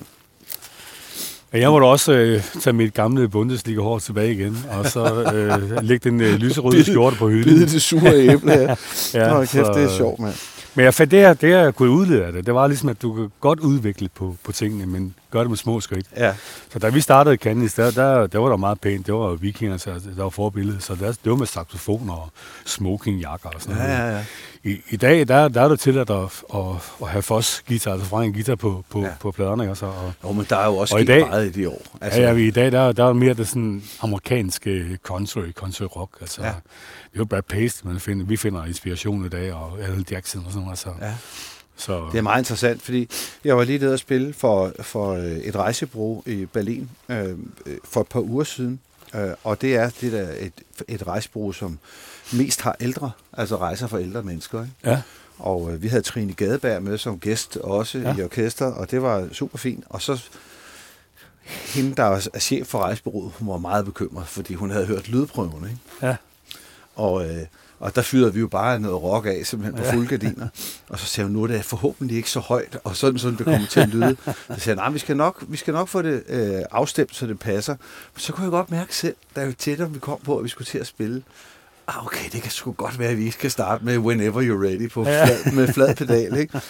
Ja, jeg måtte også øh, tage mit gamle Bundesliga hår tilbage igen, og så øh, lægge den øh, lyserøde skjorte på hylden. Bide det sure æble her. Ja, ja, Nå, kæft, så- det er sjovt, mand. Men jeg fandt det her, det jeg kunne udlede af det, det var ligesom, at du kan godt udvikle på, på tingene, men gør det med små skridt. Ja, Så da vi startede Candice, der, der, der var der meget pænt. Det var vikinger, så der var forbilledet. Så der, det var med saxofoner og smokingjakker og sådan ja, noget. ja. ja. I, I dag, der, der er det til at, at, at, have fos guitar, altså fra en guitar på, på, Ja. på pladerne. ikke? Og, så, og, Jo, men der er jo også Og i dag- meget i de år. altså, ja, ja, i dag, der, der er mere det sådan amerikanske country, country rock. Altså, Ja. Det er jo Brad Paste, man finder, vi finder inspiration i dag, og Al Jackson og sådan noget. Altså. ja. Så, Det er meget interessant, fordi jeg var lige nede og spille for, for øh, et rejsebureau i Berlin øh, øh, for et par uger siden. Øh, og det er det der et, et rejsebureau, som mest har ældre, altså rejser for ældre mennesker. Ikke? ja. Og øh, vi havde Trine Gadeberg med som gæst også ja. Ja. i orkester, og det var super fint. Og så hende, der er chef for rejsebureauet, hun var meget bekymret, fordi hun havde hørt lydprøven. Ikke? Ja. Og, øh, og der fyrede vi jo bare noget rock af, simpelthen på fulde gardiner. Og så sagde hun, nu er det forhåbentlig ikke så højt, og sådan, sådan det kommer til at lyde. Så sagde jeg, nej, vi skal nok, vi skal nok få det øh, afstemt, så det passer. Men så kunne jeg godt mærke selv, da jo tættere vi kom på, at vi skulle til at spille, ah, okay, det kan sgu godt være, at vi ikke skal starte med Whenever You're Ready på flad, med flad pedal. Ikke?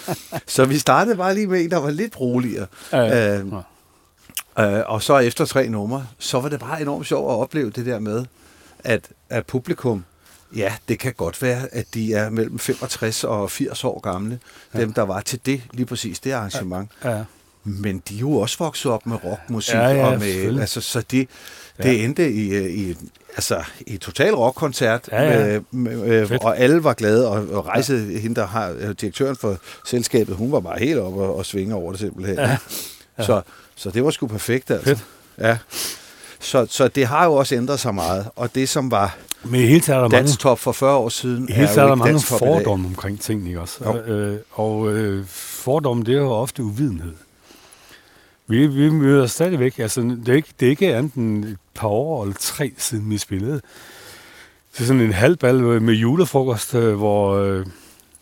Så vi startede bare lige med en, der var lidt roligere. Ja, ja. Øh, Øh, og så efter tre numre, så var det bare enormt sjovt at opleve det der med, at, at publikum, ja, det kan godt være, at de er mellem 65 og 80 år gamle, ja. dem der var til det, lige præcis det arrangement. ja. Men de er jo også vokset op med rockmusik, Ja, ja, og med, altså, så det, det endte i, øh, i, altså, i total rockkoncert, Ja, ja. Med, med, øh, Fedt. og alle var glade, og, og rejse, ja. hende, der har øh, direktøren for selskabet, hun var bare helt oppe og, og svinge over det simpelthen. Ja. Så, så det var sgu perfekt, altså. Fedt. Ja. Så, så det har jo også ændret sig meget, og det, som var Men hele taget er der mange, danstop for 40 år siden, hele er taget er jo der mange fordomme omkring tingene, ikke også? Jo. Øh, og øh, fordomme, det er jo ofte uvidenhed. Vi, vi møder stadigvæk, altså det er, ikke, det er ikke andet end et par år eller tre siden vi spillede. Det er sådan en halvbal med julefrokost, øh, hvor, øh,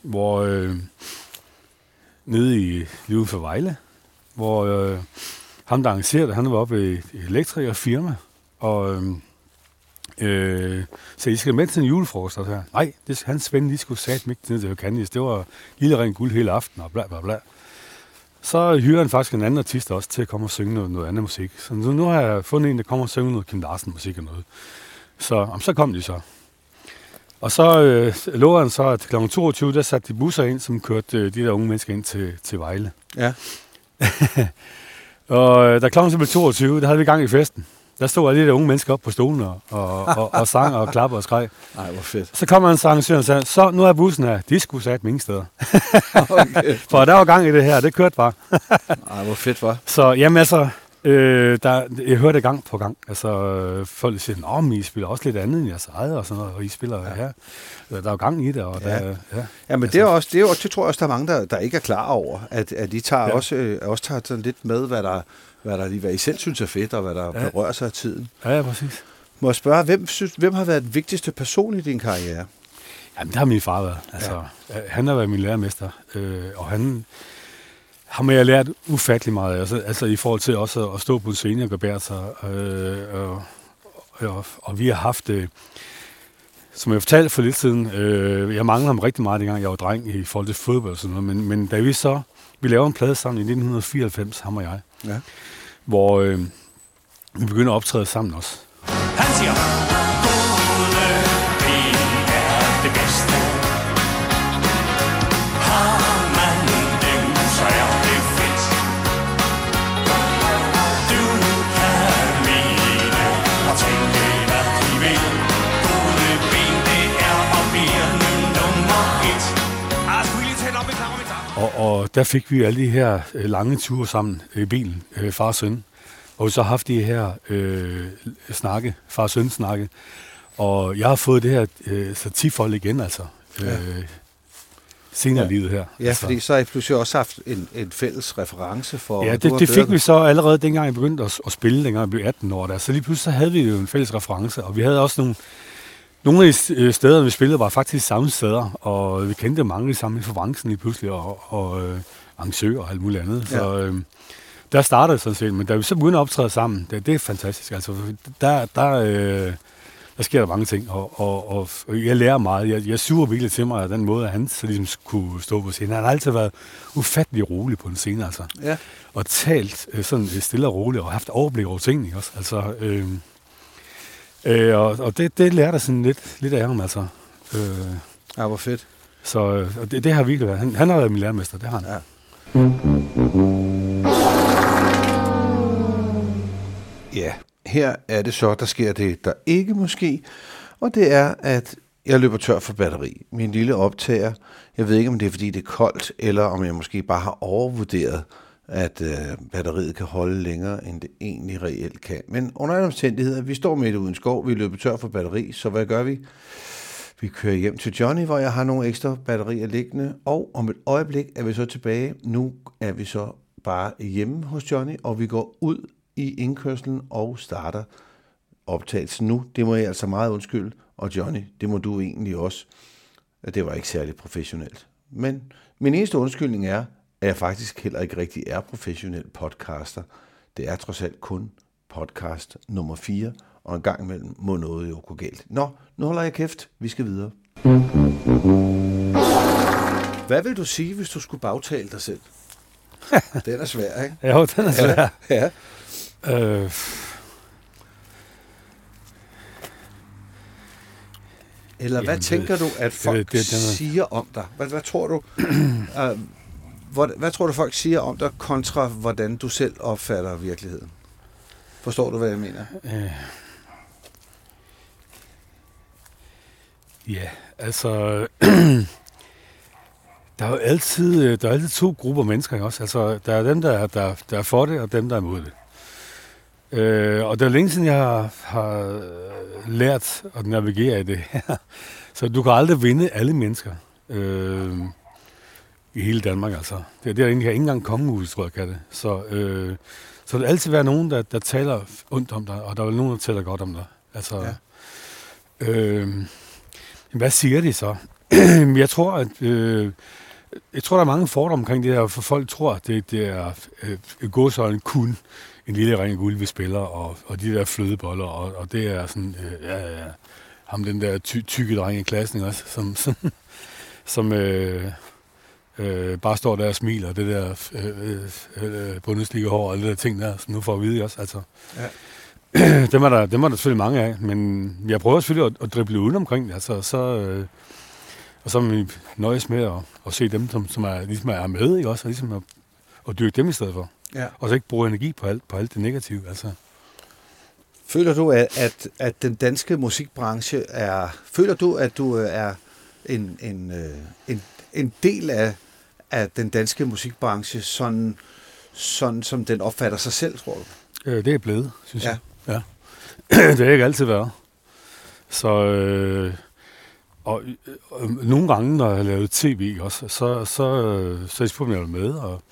hvor øh, nede i Livet for Vejle, hvor øh, ham, der arrangerede, han var oppe i et elektrikerfirma, og øh, øh, så I skal med til en julefrokost, her. nej, det, hans ven, lige skulle sat mig ned til Candice. Det var lille ren guld hele aften, og bla bla bla. Så hyrer han faktisk en anden artist også til at komme og synge noget, noget andet musik. Så nu, nu har jeg fundet en, der kommer og synge noget Kim Larsen musik og noget. Så, om, så kom de så. Og så øh, lovede han så, at kl. 22, der satte de busser ind, som kørte øh, de der unge mennesker ind til, til Vejle. Ja. Og øh, da klokken blev 22, der havde vi gang i festen. Der stod alle de der unge mennesker op på stolen og, og, og, og sang og klappede og skreg. Nej, hvor fedt. Så kom han så arrangøren og sagde, så nu er bussen her. De skulle sat ingen steder. Okay. For der var gang i det her, det kørte bare. Ej, hvor fedt, var. Så jamen altså, øh, der, jeg hørte det gang på gang. Altså, øh, folk siger, men I spiller også lidt andet end jeres eget, og sådan noget, og I spiller ja. her. Øh, Der er jo gang i det, og Ja. der, ja. Ja, men det, er også, det, er også, det tror jeg også, der er mange, der, der ikke er klar over, at, at de tager ja. også, øh, også tager sådan lidt med, hvad der, hvad, der, hvad I selv synes er fedt, og hvad der Ja. berører sig af tiden. Ja, ja, præcis. Må jeg spørge, hvem, synes, hvem har været den vigtigste person i din karriere? Jamen, det har min far været. Altså, ja. Han har været min lærermester, øh, og han ham har jeg lært ufattelig meget af. Altså, altså i forhold til også at, stå på en scene og gebære sig. Øh, og, og, og vi har haft, øh, som jeg fortalte for lidt siden, øh, jeg manglede ham rigtig meget, dengang jeg var dreng i forhold til fodbold og sådan noget. Men, men da vi så, vi lavede en plade sammen i 1994, ham og jeg, Ja hvor øh, vi begynder at optræde sammen også. Han siger, Og, der fik vi alle de her øh, lange ture sammen i bilen, øh, far og søn. Og vi så haft de her øh, snakke, far og søn snakke. Og jeg har fået det her øh, så tifold igen, altså. Øh, senere i Ja. livet her. Ja, altså. fordi så har I pludselig også haft en, en fælles reference for... Ja, det, har det fik vi så allerede dengang, jeg begyndte at, at spille, dengang jeg blev 18 år. Der. Så lige pludselig så havde vi jo en fælles reference, og vi havde også nogle... Nogle af de øh, steder, vi spillede, var faktisk samme steder, og vi kendte mange sammen for branchen lige pludselig, og, og øh, arrangører og alt muligt andet. Så øh, der startede sådan set, men da vi så begynder at optræde sammen, det, det er fantastisk. Altså, der, der, øh, der sker der mange ting, og, og, og, og jeg lærer meget. Jeg, jeg suger virkelig til mig af den måde, at han så ligesom kunne stå på scenen. Han har altid været ufattelig rolig på en scene, altså Ja. og talt øh, sådan øh, stille og roligt, og haft overblik over tingene også. Altså, øh, øh, og, og det, det lærte jeg sådan lidt, lidt af ham, altså. Øh, ja, hvor fedt. så øh, og det, det har virkelig været. Han, han har været min lærermester, det har han. Ja. Ja, her er det så, der sker det, der ikke måske, og det er, at jeg løber tør for batteri. Min lille optager, jeg ved ikke, om det er, fordi det er koldt, eller om jeg måske bare har overvurderet, at øh, batteriet kan holde længere, end det egentlig reelt kan. Men under alle omstændigheder, vi står midt ude i skov, vi løber tør for batteri, så hvad gør vi? Vi kører hjem til Johnny, hvor jeg har nogle ekstra batterier liggende, og om et øjeblik er vi så tilbage. Nu er vi så bare hjemme hos Johnny, og vi går ud i indkørslen og starter optagelsen nu. Det må jeg altså meget undskylde, og Johnny, det må du egentlig også. Det var ikke særlig professionelt. Men min eneste undskyldning er, at jeg faktisk heller ikke rigtig er professionel podcaster. Det er trods alt kun podcast nummer 4, og en gang imellem må noget jo gå galt. Nå, nu holder jeg kæft. Vi skal videre. Hvad vil du sige, hvis du skulle bagtale dig selv? Den er svær, ikke? Ja, jo, den er svær. Ja. Øh, Eller hvad Jamen, tænker det- du, at folk det- det, den er- siger om dig? Hvad, hvad tror du? uh, Hvad, hvad tror du, folk siger om dig, kontra hvordan du selv opfatter virkeligheden? Forstår du, hvad jeg mener? Øh. Ja, altså... der er jo altid, øh, der er altid to grupper mennesker, ikke også? Altså, der er dem, der, er- der, der er for det, og dem, der er imod det. Øh, og det er længe siden, jeg har, har øh, lært at navigere i det her. Så du kan aldrig vinde alle mennesker øh, i hele Danmark, altså. Det, er egentlig ikke engang kongehuset, tror jeg, kan det. Så, øh, så der vil altid være nogen, der, der taler ondt om dig, og der vil nogen, der taler godt om dig. Altså, Ja. øh, hvad siger de så? jeg tror, at øh, jeg tror, der er mange fordomme omkring det her, for folk tror, at det, det er øh, godsøjlen kun en lille ring guld, vi spiller, og, og de der flødeboller, og, og det er sådan, øh, ja, ja, ham den der ty, tykke dreng i klassen også, som, som, som øh, øh, bare står der og smiler, det der øh, øh, øh, Bundesliga-hår og alle de der ting der, som nu får at vide også, altså. Ja. dem, er der, dem er der selvfølgelig mange af, men jeg prøver selvfølgelig at, at drible uden omkring det, altså, så, øh, og så vi nøjes med at, at se dem, som, som er, ligesom er med, ikke også, og ligesom at, at dyrke dem i stedet for. Ja. Og så ikke bruge energi på alt, på alt det negative, altså. Føler du, at, at, at den danske musikbranche er... Føler du, at du øh, er en, en, øh, en, en del af, af den danske musikbranche, sådan, sådan som den opfatter sig selv, tror du? Øh, det er blevet, synes Ja. jeg. Ja. det har ikke altid været. Så, øh, og øh, nogle gange, når jeg lavet tv også, så, så, øh, så spurgte jeg med, og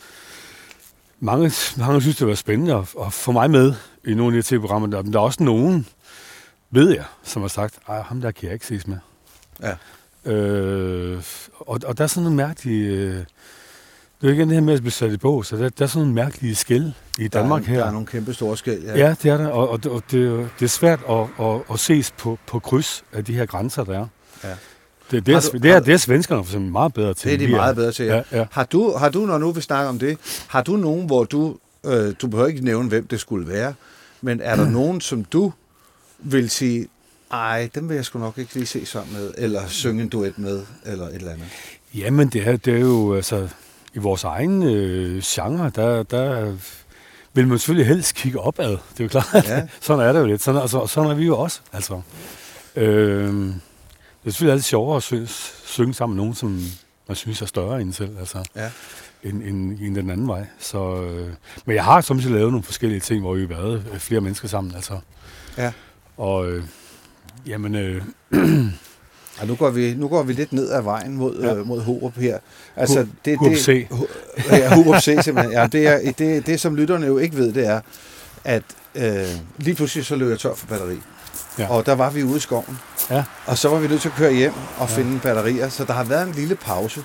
mange, mange synes, det var spændende at, at få mig med i nogle af de tv-programmer. Der, men der er også nogen, ved jeg, som har sagt, at ham der kan jeg ikke ses med. Ja. Øh, og, og der er sådan noget mærkeligt... Øh, det er jo igen det her med at blive sat i på, så der, der er sådan nogle mærkelige skæld i Danmark der er, her. Der er nogle kæmpe store skæld. Ja, ja det er der, og, og, det, og det, det er svært at, at, at ses på, på kryds af de her grænser, der er. Ja. Det, det, er, du- det, er, det er svenskerne for eksempel meget bedre til. Det er de meget bedre til. Ja, ja. Har, du, har du, når nu vi snakker om det, har du nogen, hvor du... Øh, du behøver ikke nævne, hvem det skulle være, men er der nogen, som du vil sige, ej, dem vil jeg sgu nok ikke lige se sammen med, eller synge en duet med, eller et eller andet? Jamen, det er, det er jo altså, i vores egen øh, genre, der, der vil man selvfølgelig helst kigge opad. Det er jo klart. Ja. sådan er det jo lidt. Sådan, altså, sådan er vi jo også. Altså. Øh, det er selvfølgelig altid sjovere at synge, synge sammen med nogen, som man synes er større end en selv. Altså. Ja. end, end, end den anden vej. Så, øh, men jeg har samtidig lavet nogle forskellige ting, hvor vi har været flere mennesker sammen. Altså. Ja. Og øh, jamen, øh, Og nu går vi, nu går vi lidt ned ad vejen mod, ja. Øh, mod Horup her. Altså, Hu- det, Hurup det, C. Hu- Ja, Hurup C simpelthen. Ja, det, er, det, det, som lytterne jo ikke ved, det er, at øh, lige pludselig så løb jeg tør for batteri. Ja. Og der var vi ude i skoven. Ja. Og så var vi nødt til at køre hjem og ja. finde batterier, så der har været en lille pause.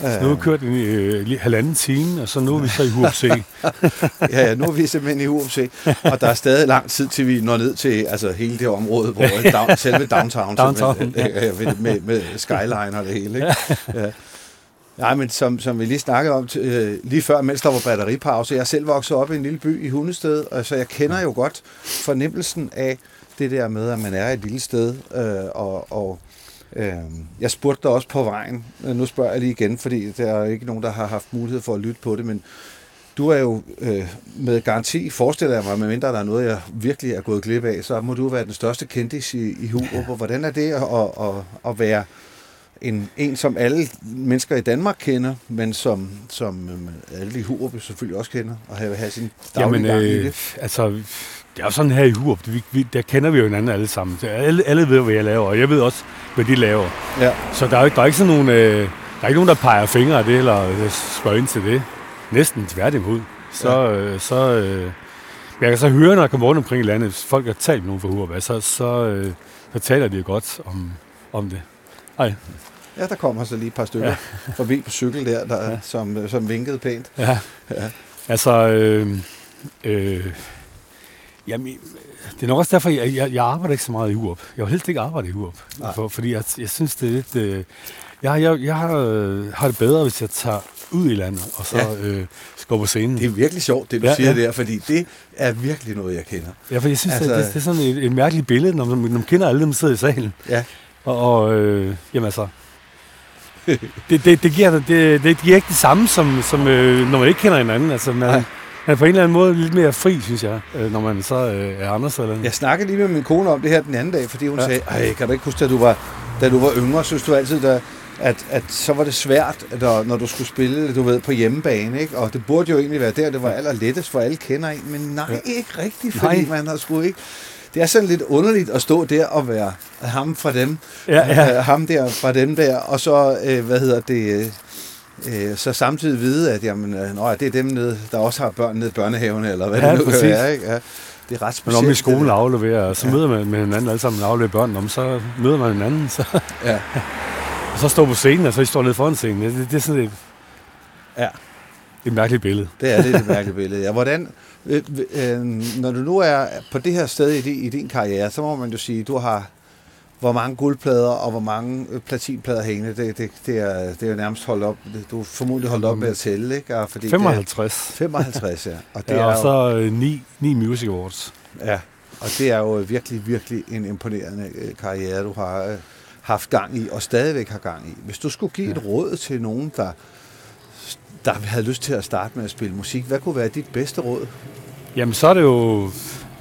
Nu har vi kørt en øh, halvanden time, og så nu er vi så i Hurup C. ja, ja, nu er vi simpelthen i UMC, og der er stadig lang tid til vi når ned til altså, hele det område, hvor down, selve downtown, Downtown, simpelthen, ja. med, med, med skyline og det hele. Ikke? Ja. Nej, men som, som vi lige snakkede om øh, lige før, mens der var batteripause, jeg selv vokset op i en lille by i Hundested, og så jeg kender jo godt fornemmelsen af det der med, at man er et lille sted, øh, og, og øh, jeg spurgte dig også på vejen, Øh, nu spørger jeg lige igen, fordi der er ikke nogen, der har haft mulighed for at lytte på det, men du er jo øh, med garanti, forestiller jeg mig, medmindre der er noget, jeg virkelig er gået glip af, så må du være den største kendis i, i Hurup. Og hvordan er det at, at, at, være en, en, som alle mennesker i Danmark kender, men som, som øh, alle i Hurup selvfølgelig også kender, og have, have sin daglige Jamen, gang i øh, det? altså, det er jo sådan her i Hurup, vi, vi, der kender vi jo hinanden alle sammen. Så Alle, alle ved, hvad jeg laver, og jeg ved også, hvad de laver. Ja. Så der er, jo ikke- der er ikke sådan nogen, øh, der er ikke nogen, der peger fingre af det, eller øh, spørger ind til det. Næsten tværtimod. Så, ja. øh, så øh, jeg kan så høre, når jeg kommer rundt omkring i landet, hvis folk har talt med nogen fra Hurup, så, så, øh, så taler de jo godt om, om det. Ej, ja, der kommer så lige et par stykker ja. forbi på cykel der, der ja. som, øh, som vinkede pænt. Ja. Ja. Altså, øh, øh, jamen, det er nok også derfor, jeg, jeg, jeg arbejder ikke så meget i Hurup. Jeg vil helst ikke arbejde i Hurup, for, fordi jeg, jeg synes, det er lidt... Øh, jeg, jeg, jeg har, øh, har det bedre, hvis jeg tager ud i landet, og så Ja. øh, på scenen. Det er virkelig sjovt, det du Ja, siger ja. der, fordi det er virkelig noget, jeg kender. Ja, for jeg synes, Altså- det, det, det er sådan et, et mærkeligt billede, når man, når man kender alle dem, der sidder i salen. Ja. Og, og øh, jamen altså, det, det, det, giver, det, det giver ikke det samme, som, som øh, når man ikke kender hinanden. Altså, man, Nej. Er på en eller anden måde lidt mere fri, synes jeg, øh, når man så øh, er Anders eller Jeg snakkede lige med min kone om det her den anden dag, fordi hun ja. Ja. sagde, Ej, kan du ikke huske, da du var, da du var yngre, synes du altid, der, at, at så var det svært, når, når du skulle spille, du ved, på hjemmebane, ikke? Og det burde jo egentlig være der, det var allerlettest, for alle kender en, men nej, ja. ikke rigtigt, fordi Nej. man har sgu ikke... Det er sådan lidt underligt at stå der og være ham fra dem, Ja, ja. øh, ham der fra dem der, og så, øh, hvad hedder det, øh, så samtidig vide, at jamen, øh, det er dem, nede, der også har børn nede i børnehaven, eller hvad Ja, det nu præcis. være, ikke? Ja, det er ret Men specielt. om i det skolen afleverer, og så Ja. møder man med hinanden alle sammen og afleverer børn, om så møder man hinanden, så, Ja. og så står på scenen, og så I står nede foran scenen. Det, det er sådan et, Ja. et mærkeligt billede. Det er lidt et mærkeligt billede. Ja, hvordan, øh, øh, når du nu er på det her sted i i din karriere, så må man jo sige, du har hvor mange guldplader og hvor mange øh, platinplader hængende. Det, det, det, er, det er jo nærmest holdt op. Du er formodentlig holdt op med at tælle, ikke? Og Fordi 55. Det er 55, ja. Og det Ja, er og så øh, ni, ni Music Awards. ja. Og det er jo virkelig, virkelig en imponerende øh, karriere, du har øh, haft gang i, og stadigvæk har gang i. Hvis du skulle give et råd til nogen, der, der havde lyst til at starte med at spille musik, hvad kunne være dit bedste råd? Jamen, så er det jo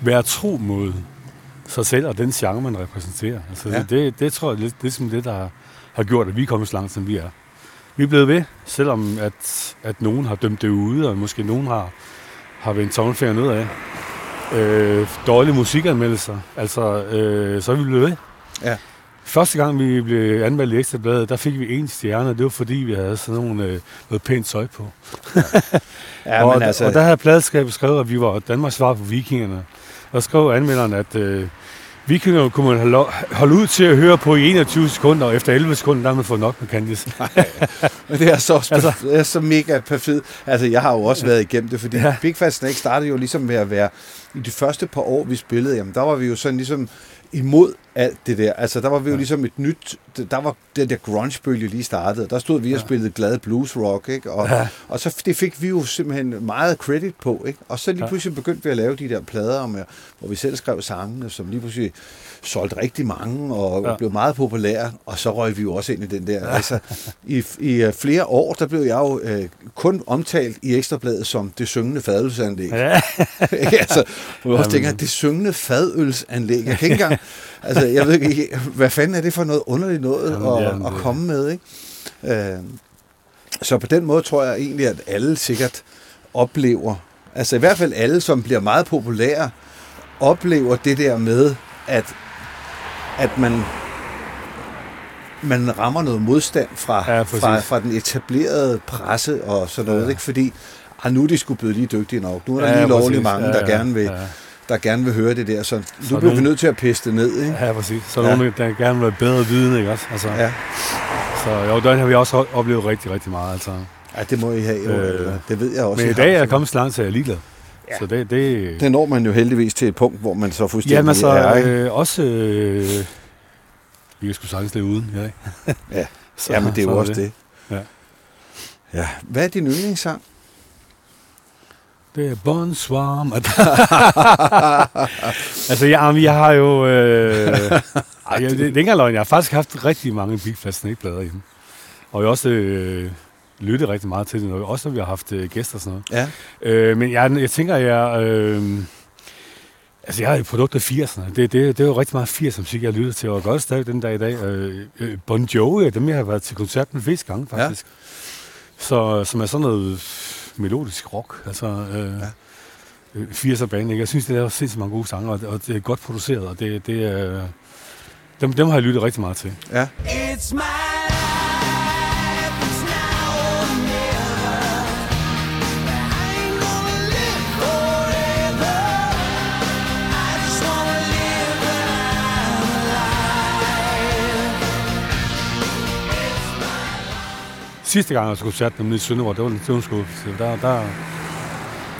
være tro mod sig selv og den genre, man repræsenterer. Altså, Ja. ja. det, det tror jeg, det, det er sådan det, der har, har gjort, at vi er kommet så langt, som vi er. Vi er blevet ved, selvom at, at nogen har dømt det ude, og måske nogen har, har vendt tommelfingeren ned af. Øh, dårlige musikanmeldelser, altså, øh, så er vi blevet ved. Ja. Første gang, vi blev anmeldt i Ekstrabladet, der fik vi en stjerne, og det var fordi, vi havde sådan nogle, øh, noget pænt tøj på. Ja, og, men altså, og der havde pladeskabet skrevet, at vi var Danmarks svar på vikingerne. Og skrev anmelderen, at øh, vikinger kunne man holde, holde ud til at høre på i 21 sekunder, og efter 11 sekunder, der har man fået nok med Candice. Men det er så, altså, det er så mega perfekt. Altså, jeg har jo også været igennem det, fordi ja. Ja. Big Fat Snake startede jo ligesom med at være, i de første par år, vi spillede, jamen, der var vi jo sådan ligesom imod alt det der. Altså, der var vi jo ligesom et nyt, der var den der grunge-bølge lige startet. Der stod vi og spillede glad blues rock, ikke? Og, ja. Ja. og så det fik vi jo simpelthen meget credit på, ikke? Og så lige Ja. pludselig begyndte vi at lave de der plader, med, hvor vi selv skrev sangene, som lige pludselig solgte rigtig mange og ja. Blev meget populære, og så røg vi jo også ind i den der. Ja. Altså, i, I øh, flere år, der blev jeg jo øh, kun omtalt i Ekstrabladet som det syngende fadølsanlæg. Ja. Altså, hvor jeg også tænker, det syngende fadølsanlæg. Jeg kan ikke engang, altså, jeg ved ikke, hvad fanden er det for noget underligt noget Jamen, at, jamen, at komme med, ikke? Øh, så på den måde tror jeg egentlig, at alle sikkert oplever, altså i hvert fald alle, som bliver meget populære, oplever det der med, at, at man, man rammer noget modstand fra, Ja, præcis. fra, fra den etablerede presse og sådan noget, ja. Ikke? fordi ah, nu er de sgu blevet lige dygtige nok. Nu er der Ja, lige lovlig præcis. mange, Ja, der, gerne vil, ja. der gerne vil høre det der, så nu Så bliver vi nogen- nødt til at piste det ned. Ikke? ja, præcis. Så Ja. nogen, der gerne vil være bedre viden, ikke også? Altså, Ja. Så jo, den har vi også oplevet rigtig, rigtig meget. Altså. ja, det må I have. Jo, Øh, det ved jeg også. Men i dag er jeg kommet så langt, så jeg er ligeglad. Ja. Så det, det, Det når man jo heldigvis til et punkt, hvor man så fuldstændig Jamen altså, er, ikke? øh, også... Øh, vi kan sgu sagtens leve uden, ja, ikke? Ja. så, Ja, men det er jo også det. Ja. Ja. Hvad er din yndlingssang? Det er Bonsoir. altså, jeg, jamen, jeg har jo... Øh, ej, jeg, det, det er ikke løgn. Jeg har faktisk haft rigtig mange Big Fat Snake-plader hjemme. Og jeg også øh, lyttet rigtig meget til det, og også når vi har haft øh, gæster og sådan noget. Ja. Øh, men jeg, jeg tænker, jeg... Øh, altså, jeg er et produkt af 80'erne. Det, det, det er jo rigtig meget 80'er musik, jeg lytter til, og gør det stadig den dag i dag. Øh, øh, bon Jovi, dem jeg har været til koncert med flest gange, Ja. faktisk. Så, som er sådan noget melodisk rock. Altså, øh, ja. 80'er band, ikke? Jeg synes, det er sindssygt mange gode sange, og, og det er godt produceret, og det, det er... Dem, dem har jeg lyttet rigtig meget til. Ja. It's my Sidste gang, jeg skulle med dem i Sønderborg, det var, det sgu, så der, der,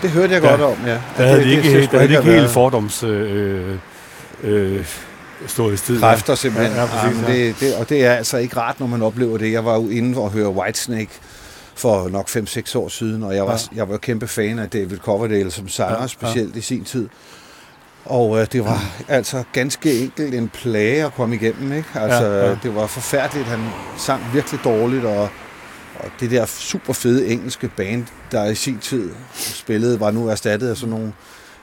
Det hørte jeg Ja. godt om, ja. der havde de ikke, sgu der havde ikke helt fordoms... Øh, øh, stået i sted. Kræfter simpelthen. Ja, ja, præcis, Jamen, det, det, og det er altså ikke rart, når man oplever det. Jeg var jo inde og høre Whitesnake for nok 5-6 år siden, og jeg var, Ja. jeg var kæmpe fan af David Coverdale som sanger, Ja, ja, ja. specielt i sin tid. Og øh, det var altså ganske enkelt en plage at komme igennem. Ikke? Altså, Ja, ja. Det var forfærdeligt. Han sang virkelig dårligt, og det der super fede engelske band, der i sin tid spillede, var nu erstattet af sådan nogle